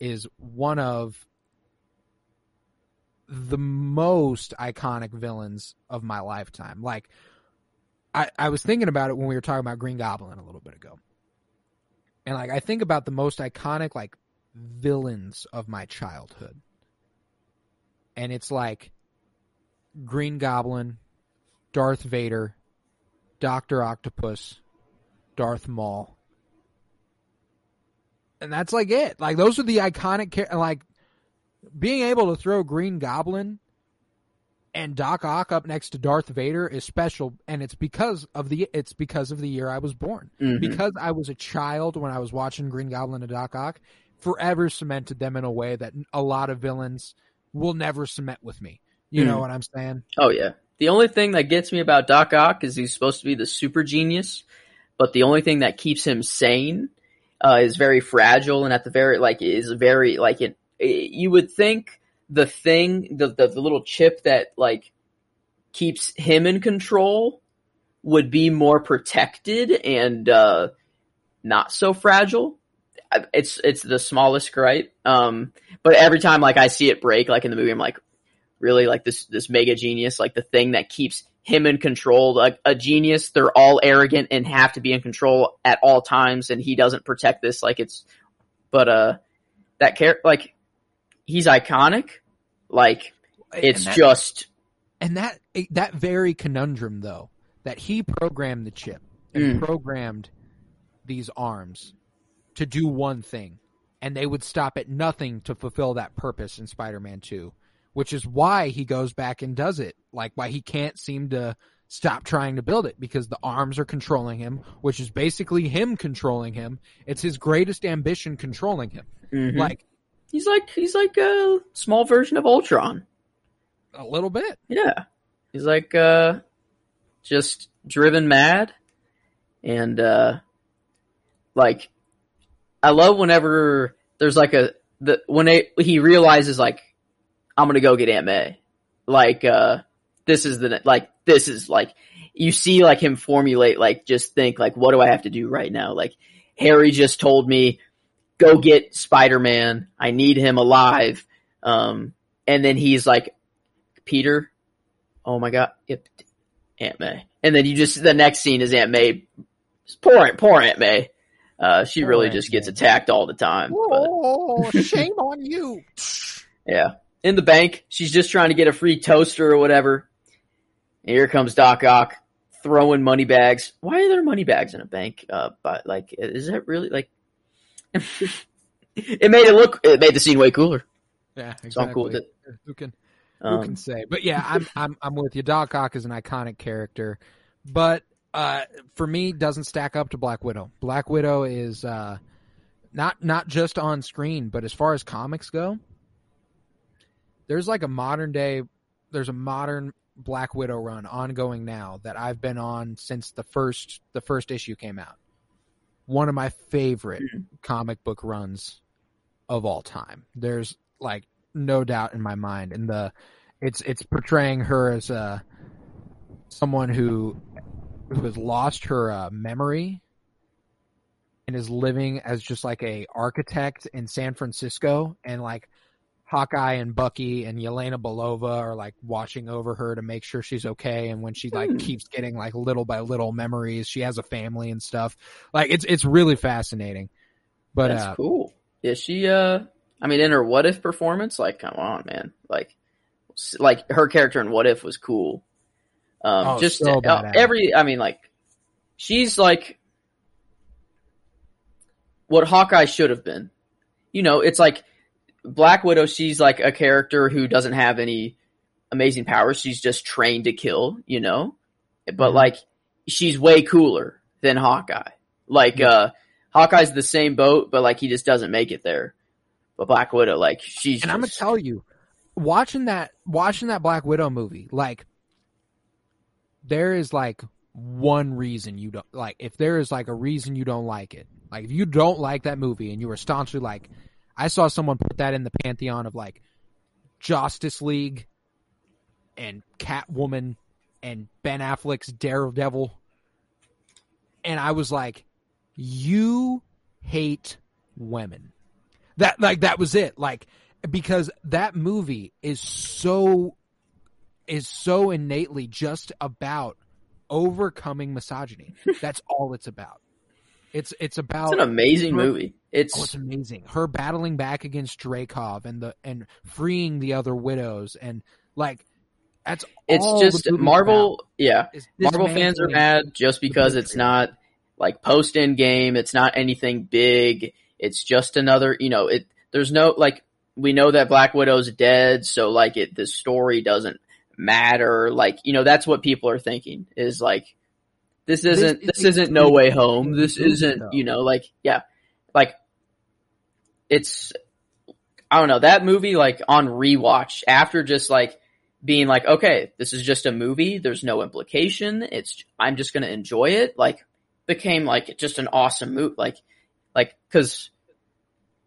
is one of the most iconic villains of my lifetime. Like I, I was thinking about it when we were talking about Green Goblin a little bit ago. And like I think about the most iconic like villains of my childhood. And it's like Green Goblin, Darth Vader, Doctor Octopus, Darth Maul. And that's like it. Like those are the iconic like being able to throw Green Goblin and Doc Ock up next to Darth Vader is special and it's because of the it's because of the year I was born Mhm. because I was a child when I was watching Green Goblin and Doc Ock, forever cemented them in a way that a lot of villains will never cement with me. You know Mm. what I'm saying? Oh yeah. The only thing that gets me about Doc Ock is he's supposed to be the super genius, but the only thing that keeps him sane uh, is very fragile, and at the very like is very like it. You would think the thing, the, the the little chip that like keeps him in control would be more protected and uh, not so fragile. It's it's the smallest gripe. Um, but every time like I see it break, like in the movie, I'm like, really like this this mega genius, like the thing that keeps him in control. Like a genius, they're all arrogant and have to be in control at all times, and he doesn't protect this. Like it's, but uh, that character, like he's iconic. Like it's and that, just and that that very conundrum though that he programmed the chip and Mm. programmed these arms to do one thing and they would stop at nothing to fulfill that purpose in Spider-Man 2 which is why he goes back and does it like why he can't seem to stop trying to build it because the arms are controlling him which is basically him controlling him it's his greatest ambition controlling him mhm. like he's like he's like a small version of Ultron. a little bit Yeah. He's like uh just driven mad and uh like I love whenever there's like a the when they, he realizes like I'm going to go get Aunt May. Like uh this is the like this is like you see like him formulate like just think like what do I have to do right now? Like Harry just told me go get Spider-Man. I need him alive. Um and then he's like Peter, oh my god, yep, Aunt May. And then you just the next scene is Aunt May. Poor poor Aunt May. Uh, she Poor really Aunt just gets May. attacked all the time. Oh shame on you yeah, in the bank, she's just trying to get a free toaster or whatever. And here comes Doc Ock throwing money bags. Why are there money bags in a bank? Uh, but like, is that really like? it made it look. It made the scene way cooler. Yeah, So I'm cool with it. Who can who Um, can say? But yeah, I'm I'm I'm with you. Doc Ock is an iconic character, but uh, for me, doesn't stack up to Black Widow. Black Widow is uh, not not just on screen, but as far as comics go, there's like a modern day. There's a modern Black Widow run ongoing now that I've been on since the first the first issue came out. One of my favorite comic book runs of all time. There's like no doubt in my mind, and the it's it's portraying her as a someone who who has lost her uh, memory and is living as just like a architect in San Francisco, and like Hawkeye and Bucky and Yelena Belova are like watching over her to make sure she's okay. And when she like Hmm. keeps getting like little by little memories, she has a family and stuff. Like it's it's really fascinating. But That's uh, cool. Is she? Uh, I mean, in her What If performance, like, come on, man. Like, like her character in What If was cool. Um, Oh, just so uh, every. I mean, like, she's like what Hawkeye should have been. You know, it's like Black Widow. She's like a character who doesn't have any amazing powers. She's just trained to kill. You know, but Mhm. like she's way cooler than Hawkeye. Like, Yeah. uh, Hawkeye's the same boat, but like he just doesn't make it there. But Black Widow, like she's and I'm gonna tell you, watching that watching that Black Widow movie, like there is like one reason you don't like if there is like a reason you don't like it. Like if you don't like that movie and you were staunchly like I saw someone put that in the pantheon of like Justice League and Catwoman and Ben Affleck's Daredevil. And I was like, you hate women. That like that was it. Like because that movie is so is so innately just about overcoming misogyny. That's all it's about. It's it's about it's an amazing her- movie. It's Oh, it's amazing. Her battling back against Dreykov and the and freeing the other widows and like that's it's just Marvel. Yeah, Marvel fans are mad just because it's not like post end game. It's not anything big. It's just another. You know, it. There's no like we know that Black Widow's dead, so like it. The story doesn't matter. Like you know, that's what people are thinking is like this This isn't is this, isn't No Way Home. This isn't you know like yeah. Like it's I don't know that movie like on rewatch after just like being like okay this is just a movie there's no implication it's I'm just gonna enjoy it like became like just an awesome movie like like because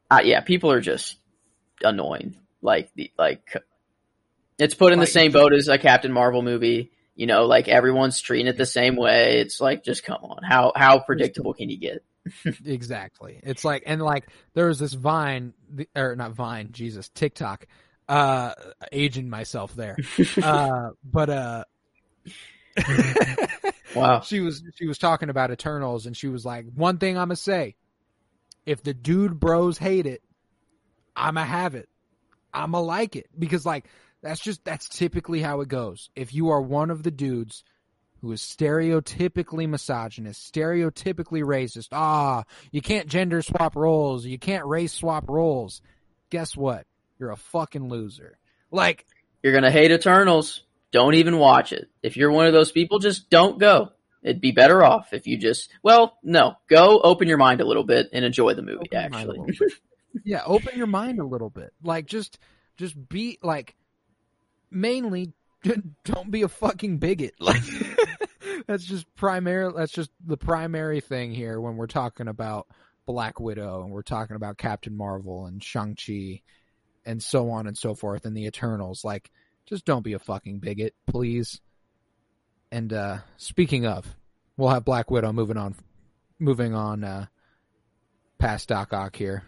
uh, yeah people are just annoying. Like the like it's put in the same boat as a Captain Marvel movie You know, like everyone's treating it the same way. It's like, just come on. How how predictable can you get? exactly. It's like and like there was this Vine or not Vine, Jesus, TikTok. Uh aging myself there. uh but uh Wow. she was she was talking about Eternals and she was like, "One thing I'm gonna say, if the dude bros hate it, I'ma have it. I'ma like it because like that's just that's typically how it goes. If you are one of the dudes who is stereotypically misogynist, stereotypically racist, ah, you can't gender swap roles, you can't race swap roles. Guess what? You're a fucking loser. Like You're gonna hate Eternals. Don't even watch it. If you're one of those people, just don't go. It'd be better off if you just well, no, go open your mind a little bit and enjoy the movie. Open your mind a Actually, yeah, open your mind a little bit. Like just just be like mainly don't be a fucking bigot. Like that's just primary that's just the primary thing here when we're talking about Black Widow and we're talking about Captain Marvel and Shang-Chi and so on and so forth and the Eternals. Like just don't be a fucking bigot, please. And uh speaking of, we'll have Black Widow moving on moving on uh past Doc Ock here.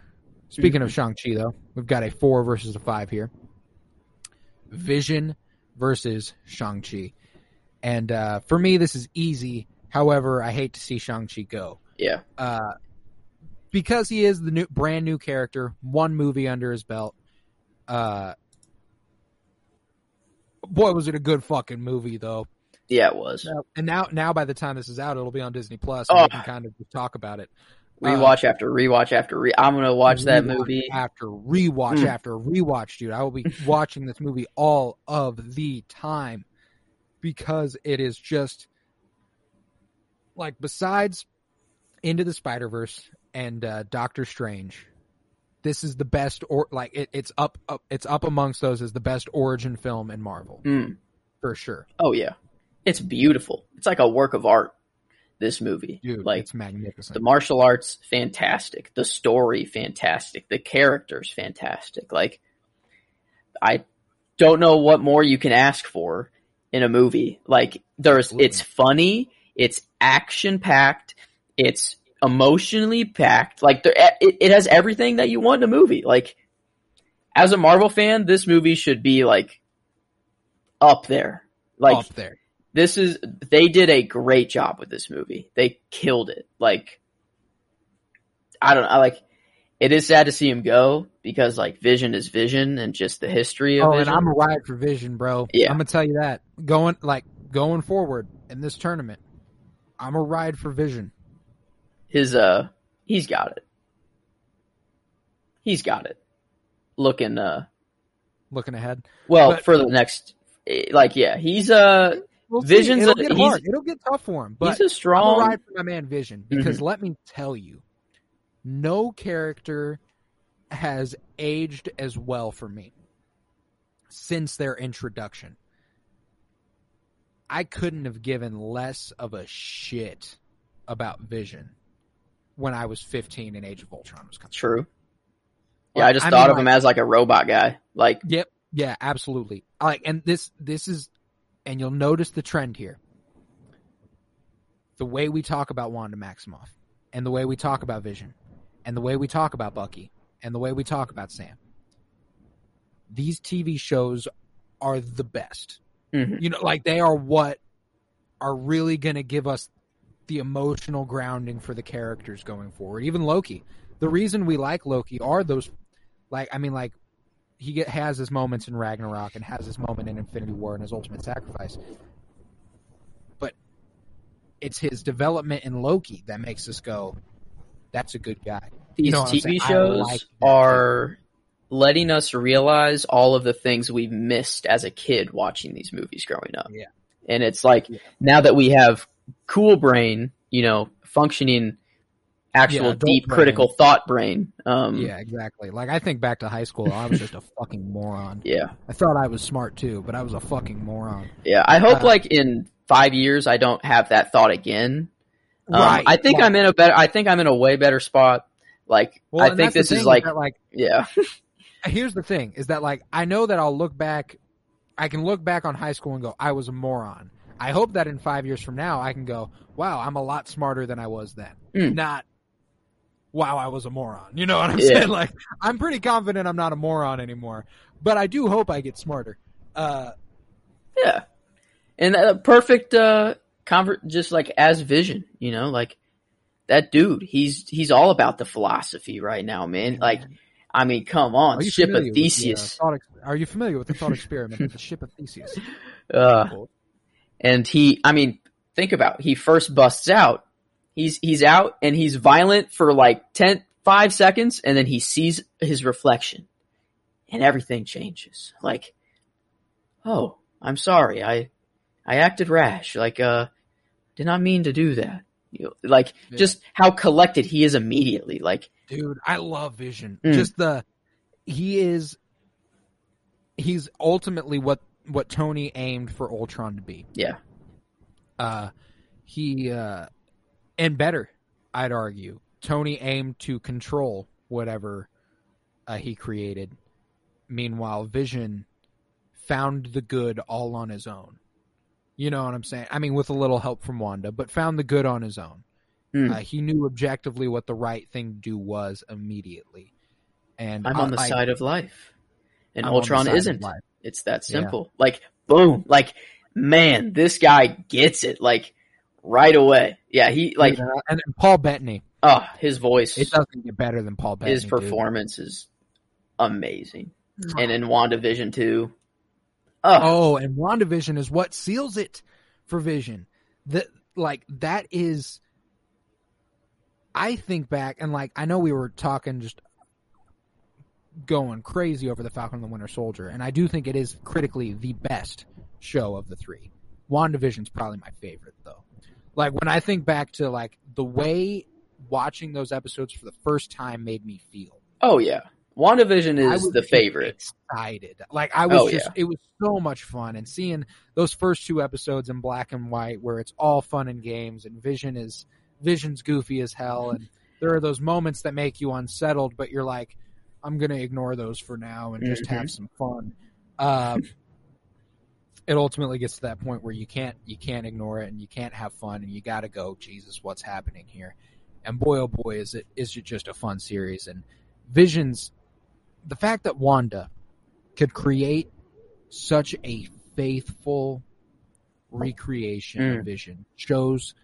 Speaking of Shang-Chi, though, we've got a four versus a five here. Vision versus Shang-Chi. And uh, for me, this is easy. However, I hate to see Shang-Chi go. yeah, Uh, because he is the new, brand new character, one movie under his belt. Uh, boy, was it a good fucking movie, though. yeah, it was. And now, now by the time this is out, it'll be on Disney Plus, and Oh. we can kind of talk about it. Rewatch after rewatch after re. I'm gonna watch that movie. after rewatch Mm. after rewatch, dude. I will be watching this movie all of the time because it is just like besides Into the Spider Verse and uh, Doctor Strange, this is the best or like it, it's up, up it's up amongst those as the best origin film in Marvel Mm. for sure, Oh yeah, it's beautiful. It's like a work of art. This movie, dude. like it's magnificent. the martial arts, fantastic. The story, fantastic. The characters, fantastic. Like, I don't know what more you can ask for in a movie. Like, there's, Absolutely. it's funny, it's action packed, it's emotionally packed. Like, there, it, it has everything that you want in a movie. Like, as a Marvel fan, this movie should be like up there. Like, up there. This is they did a great job with this movie. They killed it. Like I don't know, I like it is sad to see him go because like Vision is Vision and just the history of Oh, and I'm a ride for Vision, bro. Yeah. I'm gonna tell you that. Going like going forward in this tournament, I'm a ride for Vision. His uh he's got it. He's got it. Looking uh Looking ahead, well But- for the next eh, like yeah, he's uh we'll. Vision's It'll a- get hard. It'll get tough for him. But he's a strong ride for my man Vision because Mm-hmm. let me tell you, no character has aged as well for me since their introduction. I couldn't have given less of a shit about Vision when I was 15 and Age of Ultron was coming. true. Yeah, I just I thought mean, of him as like a robot guy. Like Yep. Yeah, absolutely. Like, and this this is, and you'll notice the trend here. The way we talk about Wanda Maximoff, and the way we talk about Vision, and the way we talk about Bucky, and the way we talk about Sam. These TV shows are the best. mhm. You know, like they are what are really going to give us the emotional grounding for the characters going forward. Even Loki. The reason we like Loki are those, like, I mean, like, he get, has his moments in Ragnarok and has his moment in Infinity War and his ultimate sacrifice. But it's his development in Loki that makes us go, that's a good guy. these You know TV? Shows like are letting us realize all of the things we've missed as a kid watching these movies growing up. Yeah. And it's like Yeah. now that we have cool brain, you know, functioning actual Yeah, deep brain. critical thought brain. Um Yeah, exactly. Like, I think back to high school, I was just a fucking moron. yeah. I thought I was smart too, but I was a fucking moron. Yeah. I hope Uh, like in five years I don't have that thought again. Um, Right. I think Like- I'm in a better I think I'm in a way better spot. Like Well, I think this is like that, like yeah. here's the thing is that like I know that I'll look back I can look back on high school and go I was a moron. I hope that in five years from now I can go, wow, I'm a lot smarter than I was then. Mm. Not, wow, I was a moron. You know what I'm Yeah. saying? Like, I'm pretty confident I'm not a moron anymore, but I do hope I get smarter. Uh, Yeah. And a perfect uh convert just like as vision, you know, like that dude, he's he's all about the philosophy right now, man. Like I mean, come on, ship of with the, uh, Theseus. ex- are you familiar with the thought experiment of the ship of Theseus? Uh, and he I mean, think about it. he first busts out. He's he's out and he's violent for like 10 5 seconds and then he sees his reflection and everything changes. Like oh, I'm sorry. I I acted rash. Like uh did not mean to do that. You know, like just how collected he is immediately. Like Dude, I love Vision. Mm. Just the he is he's ultimately what what Tony aimed for Ultron to be. yeah. Uh he uh and better, I'd argue. Tony aimed to control whatever uh, he created. Meanwhile, Vision found the good all on his own. You know what I'm saying? I mean, with a little help from Wanda, but found the good on his own. Hmm. Uh, he knew objectively what the right thing to do was immediately. And I'm I- on the I- side of life. And I'm Ultron isn't. It's that Yeah. simple. Like boom. Like man, this guy gets it like right away. Yeah, he like and, and Paul Bettany. oh, his voice It doesn't get better than Paul Bettany. his dude. performance is amazing. Mm. And in WandaVision too. Oh, Oh, and WandaVision is what seals it for Vision. That like that is I think back and like I know we were talking just going crazy over the Falcon and the Winter Soldier, and I do think it is critically the best show of the three. WandaVision's probably my favorite though. Like when I think back to like the way watching those episodes for the first time made me feel. oh yeah. WandaVision is the favorite. Excited, like I was Oh, just. yeah. It was so much fun, and seeing those first two episodes in black and white, where it's all fun and games, and Vision is Vision's goofy as hell, and there are those moments that make you unsettled, but you're like, I'm gonna ignore those for now and just Mhm. have some fun. Uh, it ultimately gets to that point where you can't you can't ignore it and you can't have fun and you got to go. Jesus, what's happening here? And boy, oh boy, is it is it just a fun series and Vision's the fact that Wanda could create such a faithful recreation of Mm. Vision shows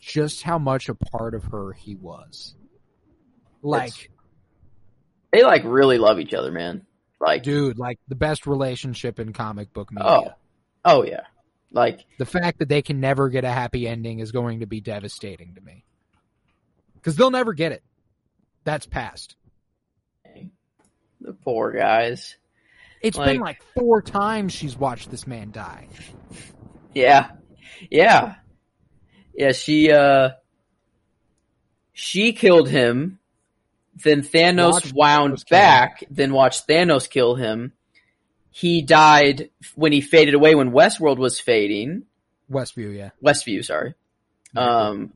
just how much a part of her he was. Like, They like really love each other, man. Like dude, like the best relationship in comic book media. oh. Oh yeah. Like The fact that they can never get a happy ending is going to be devastating to me. Because they'll never get it. That's past. the poor guys. It's Like- been like four times she's watched this man die. Yeah. Yeah. Yeah, she uh she killed him. Then Thanos Watched wound Thanos back, then watched Thanos kill him. He died when he faded away when Westworld was fading. Westview, yeah. Westview, sorry. Um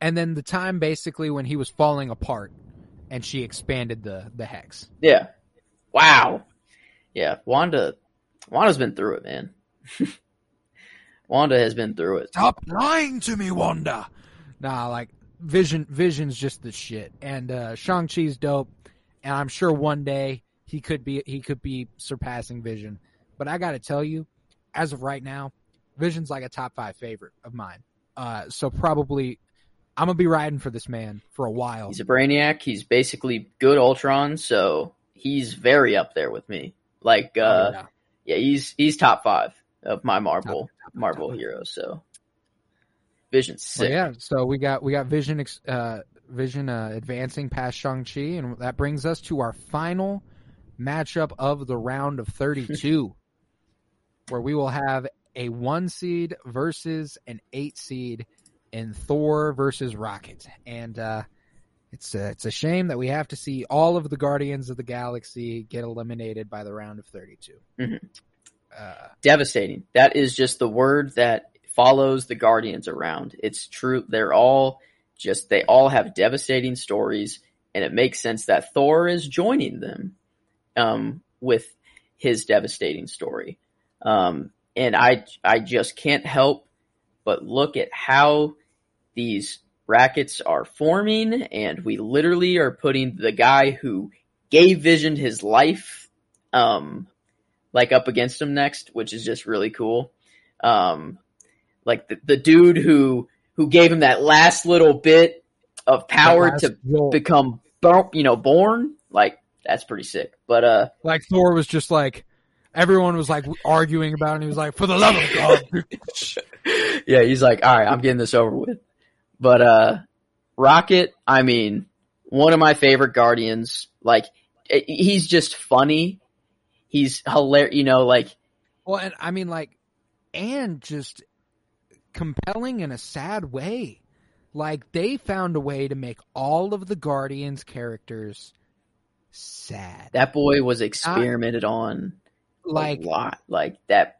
and then the time basically when he was falling apart and she expanded the the hex. yeah. Wow. Yeah, Wanda Wanda's been through it, man. Wanda has been through it. Stop lying to me, Wanda. Nah, like Vision Vision's just the shit. And uh Shang Chi's dope. And I'm sure one day he could be he could be surpassing Vision. But I gotta tell you, as of right now, Vision's like a top five favorite of mine. Uh so probably I'm gonna be riding for this man for a while. He's a brainiac. He's basically good Ultron, so he's very up there with me. Like, uh, Oh, yeah. yeah, he's he's top five of my Marvel Top- top- Marvel top. heroes. So, Vision's Well, yeah, so we got we got Vision uh, Vision uh, advancing past Shang Chi, and that brings us to our final matchup of the round of 32, where we will have a one seed versus an eight seed in Thor versus Rocket, and uh, it's a, it's a shame that we have to see all of the Guardians of the Galaxy get eliminated by the round of 32. Mhm. Uh, Devastating. That is just the word that follows the Guardians around. It's true. They're all just they all have devastating stories, and it makes sense that Thor is joining them um, with his devastating story. Um, and I I just can't help but look at how these brackets are forming, and we literally are putting the guy who gave Vision his life, um, like up against him next, which is just really cool. Um, like the, the dude who who gave him that last little bit of power to jolt. become, you know, born. Like that's pretty sick. But uh, like Thor was just like everyone was like arguing about it and he was like, For the love of God yeah, he's like, all right, I'm getting this over with. But uh, Rocket, I mean, one of my favorite Guardians. Like, eh, he's just funny. He's hilarious. You know, like, Well and I mean like and just compelling in a sad way. Like they found a way to make all of the Guardians characters sad. that boy was experimented on like a lot. Like that.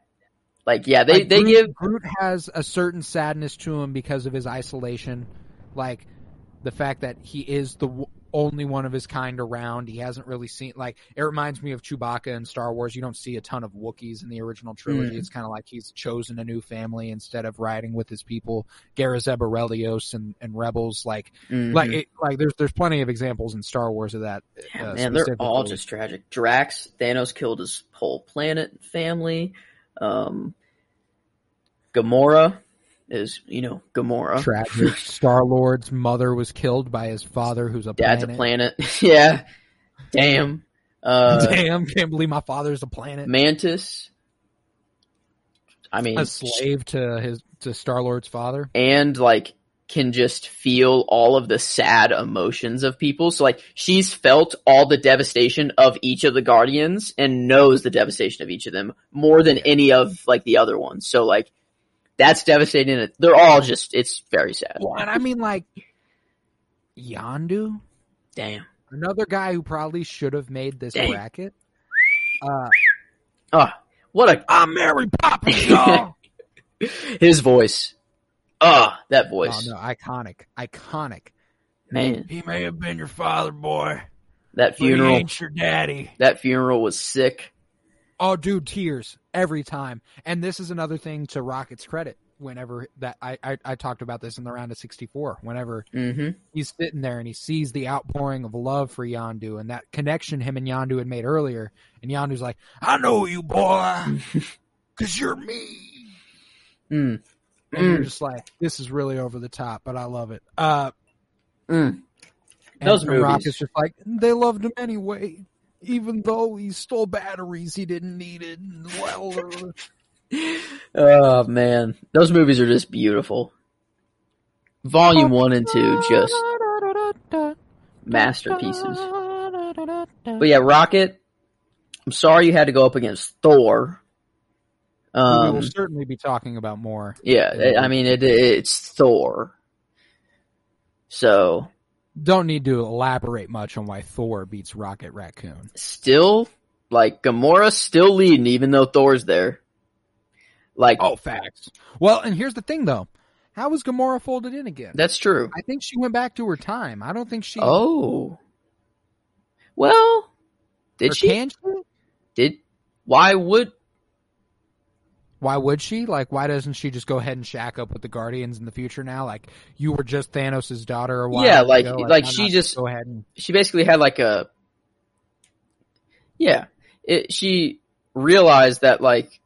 Like, yeah, they like, they Groot, give Groot has a certain sadness to him because of his isolation, like the fact that he is the only one of his kind around. He hasn't really seen like it reminds me of Chewbacca in Star Wars. You don't see a ton of Wookiees in the original trilogy. Mm. It's kind of like he's chosen a new family instead of riding with his people. Garazeb Orrelios and, and Rebels, like Mhm. like it, like there's there's plenty of examples in Star Wars of that. Yeah, uh, man, they're all just tragic. Drax, Thanos killed his whole planet family. Um, Gamora is, you know, Gamora. tragic. Star Lord's mother was killed by his father, who's a Dad's planet. a planet. yeah. Damn. Uh, Damn, can't believe my father's a planet. Mantis. I mean, a slave to his to Star Lord's father. and like can just feel all of the sad emotions of people. So like she's felt all the devastation of each of the guardians and knows the devastation of each of them more than any of like the other ones. So like that's devastating. They're all just it's very sad. Well, and I mean like Yondu, Damn. another guy who probably should have made this Damn. bracket. Uh, Oh, what a I'm Mary Poppins, y'all. his voice. Ah, that oh voice. no, iconic, iconic. Man, He may have been your father, boy, that but he funeral ain't your daddy. that funeral was sick. Oh, dude, tears every time. And this is another thing to Rocket's credit. Whenever that I, I I talked about this in the round of sixty four. Whenever Mhm. he's sitting there and he sees the outpouring of love for Yondu and that connection him and Yondu had made earlier, and Yondu's like, "I know you, boy, cause you're me." Mm. And you're Mm. just like, "This is really over the top," but I love it. Uh, Mm. and- Those and movies. is just like, they loved him anyway, even though he stole batteries he didn't need it. Well, uh, Oh man, those movies are just beautiful. Volume one and two, just masterpieces. But yeah, Rocket. I'm sorry you had to go up against Thor. we Um, will certainly be talking about more. yeah, I mean it, it's Thor. So Don't need to elaborate much on why Thor beats Rocket Raccoon. still, like Gamora's still leading, even though Thor's there. Like Oh, facts. Well, and here's the thing, though. How was Gamora folded in again? that's true. I think she went back to her time. I don't think she. Oh, well, did she? Can she? Did why would Why would she? Like, why doesn't she just go ahead and shack up with the Guardians in the future now? Like, you were just Thanos' daughter a while Yeah, like- ago. like why she just- go ahead and she basically had like a yeah it, she realized that like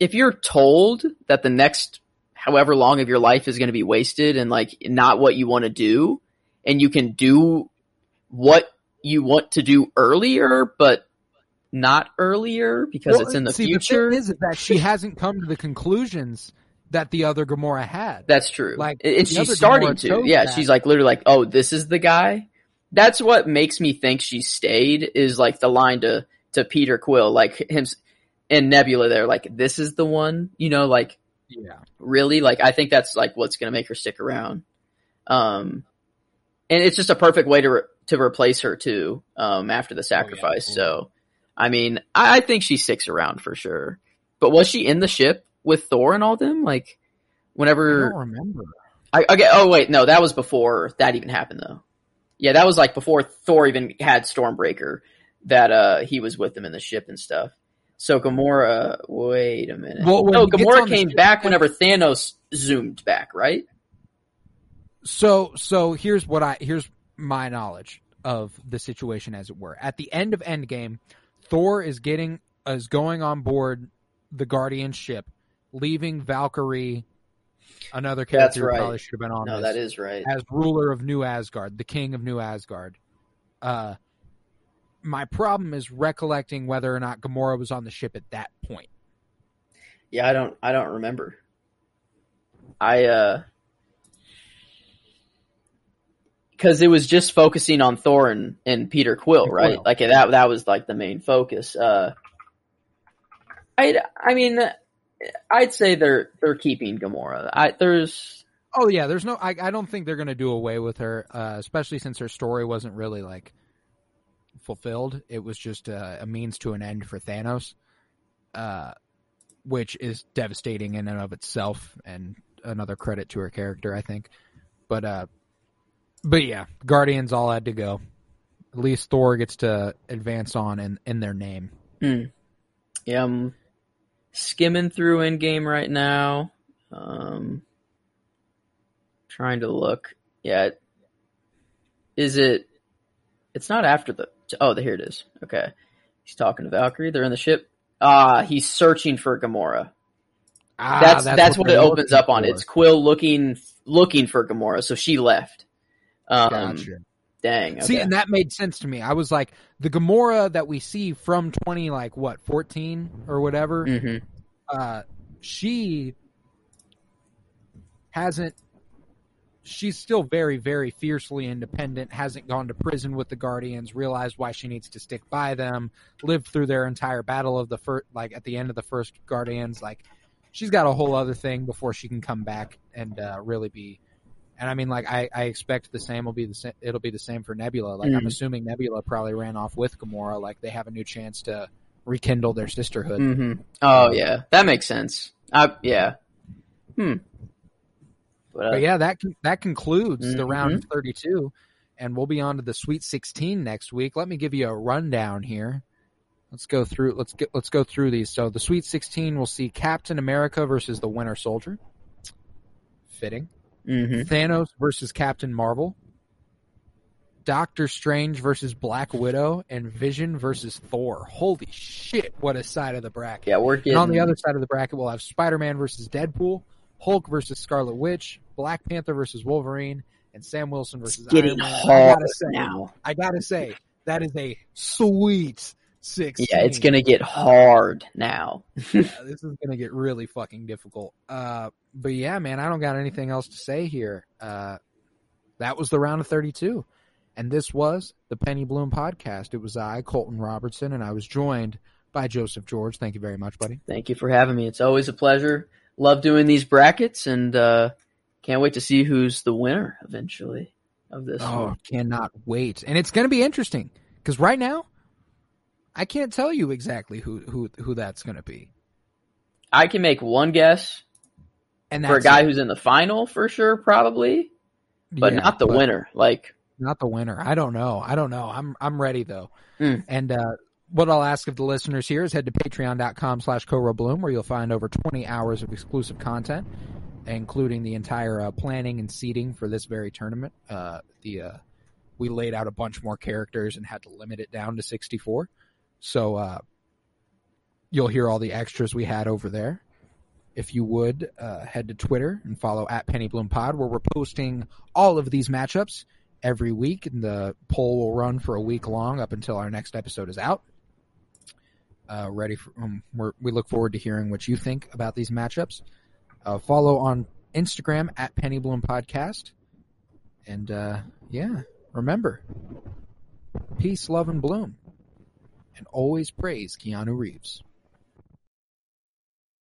if you're told that the next however long of your life is going to be wasted and like not what you want to do and you can do what you want to do earlier but not earlier because Well, it's in the see, future The is, that she hasn't come to the conclusions that the other Gamora had. That's true. Like, and she's starting Gamora to. Yeah, that. she's like literally like, oh, this is the guy. That's what makes me think she stayed is like the line to to Peter Quill, like him and Nebula. There, like this is the one. You know, like yeah. really, like I think that's like what's gonna make her stick around. Um, and it's just a perfect way to re- to replace her too. Um, after the sacrifice. cool. So, I mean, I, I think she sticks around for sure. But was she in the ship with Thor and all them? Like, I whenever don't remember. I, okay. Oh wait, no, that was before that even happened though. Yeah, that was like before Thor even had Stormbreaker. That uh he was with them in the ship and stuff. So Gamora, wait a minute. Well, no, Gamora came ship- back whenever Thanos zoomed back, right? So so here's what I here's my knowledge of the situation as it were. At the end of Endgame, Thor is getting is going on board the Guardian ship, leaving Valkyrie, another character right. probably should have been on No, this, that is right. as ruler of New Asgard, the king of New Asgard. Uh my problem is recollecting whether or not Gamora was on the ship at that point. Yeah, I don't I don't remember. I uh because it was just focusing on Thor and, and Peter Quill, right? Quill. Like that that was like the main focus. Uh I I mean I'd say they're they're keeping Gamora. I there's Oh yeah, there's no. I, I don't think they're gonna do away with her, uh, especially since her story wasn't really like fulfilled. It was just uh, a means to an end for Thanos, uh, which is devastating in and of itself, and another credit to her character, I think. But uh, but yeah, Guardians all had to go. At least Thor gets to advance on in in their name. hmm. yeah, I'm skimming through Endgame right now. Um trying to look. Yeah. Is it it's not after the oh here it is. Okay. He's talking to Valkyrie. They're in the ship. Ah, he's searching for Gamora. Ah, that's that's, what, they're it opens up on. for. It's Quill looking looking for Gamora, so she left. Um Gotcha. dang. Okay. See, and that made sense to me. I was like, the Gamora that we see from twenty, like what, fourteen or whatever. hmm Uh, she hasn't. She's still very, very fiercely independent. Hasn't gone to prison with the Guardians. Realized why she needs to stick by them. Lived through their entire battle of the first, like at the end of the first Guardians. Like, she's got a whole other thing before she can come back and uh, really be. And I mean, like, I, I expect the same will be the same. It'll be the same for Nebula. Like, I'm Mhm. assuming Nebula probably ran off with Gamora. Like, they have a new chance to rekindle their sisterhood. hmm Oh yeah, that makes sense. I yeah. Hmm. But, uh, But yeah, that that concludes the Mhm. round of 32, and we'll be on to the Sweet 16 next week. Let me give you a rundown here. Let's go through. Let's get. Let's go through these. So the Sweet 16 will see Captain America versus the Winter Soldier. Fitting. Mhm. Thanos versus Captain Marvel. Doctor Strange versus Black Widow and Vision versus Thor. Holy shit! What a side of the bracket. Yeah, we're getting And on the other side of the bracket, we'll have Spider Man versus Deadpool, Hulk versus Scarlet Witch, Black Panther versus Wolverine, and Sam Wilson versus getting Iron Man. I gotta say, now. I gotta say, that is a sweet six. Yeah, it's gonna get hard now. this is gonna get really fucking difficult. Uh, but yeah, man, I don't got anything else to say here. Uh, that was the round of thirty-two, and this was the Penny Bloom podcast. It was I, Colton Robertson, and I was joined by Joseph George. Thank you very much, buddy. Thank you for having me. It's always a pleasure. Love doing these brackets, and uh, can't wait to see who's the winner eventually of this. Oh, one. cannot wait. And it's going to be interesting because right now, I can't tell you exactly who who who that's going to be. I can make one guess And for a guy it. who's in the final for sure, probably, but Yeah, not the but winner. Like, Not the winner. I don't know. I don't know. I'm I'm ready though. Mm. And uh, what I'll ask of the listeners here is head to patreon.com slash Bloom where you'll find over 20 hours of exclusive content, including the entire uh, planning and seating for this very tournament. Uh, the uh, we laid out a bunch more characters and had to limit it down to 64. So uh, you'll hear all the extras we had over there. If you would uh, head to Twitter and follow at Penny Bloom Pod, where we're posting all of these matchups every week, and the poll will run for a week long up until our next episode is out. Uh, ready for um, we look forward to hearing what you think about these matchups. Uh, follow on Instagram at Penny Bloom Podcast, and uh, yeah, remember, peace, love, and bloom, and always praise Keanu Reeves.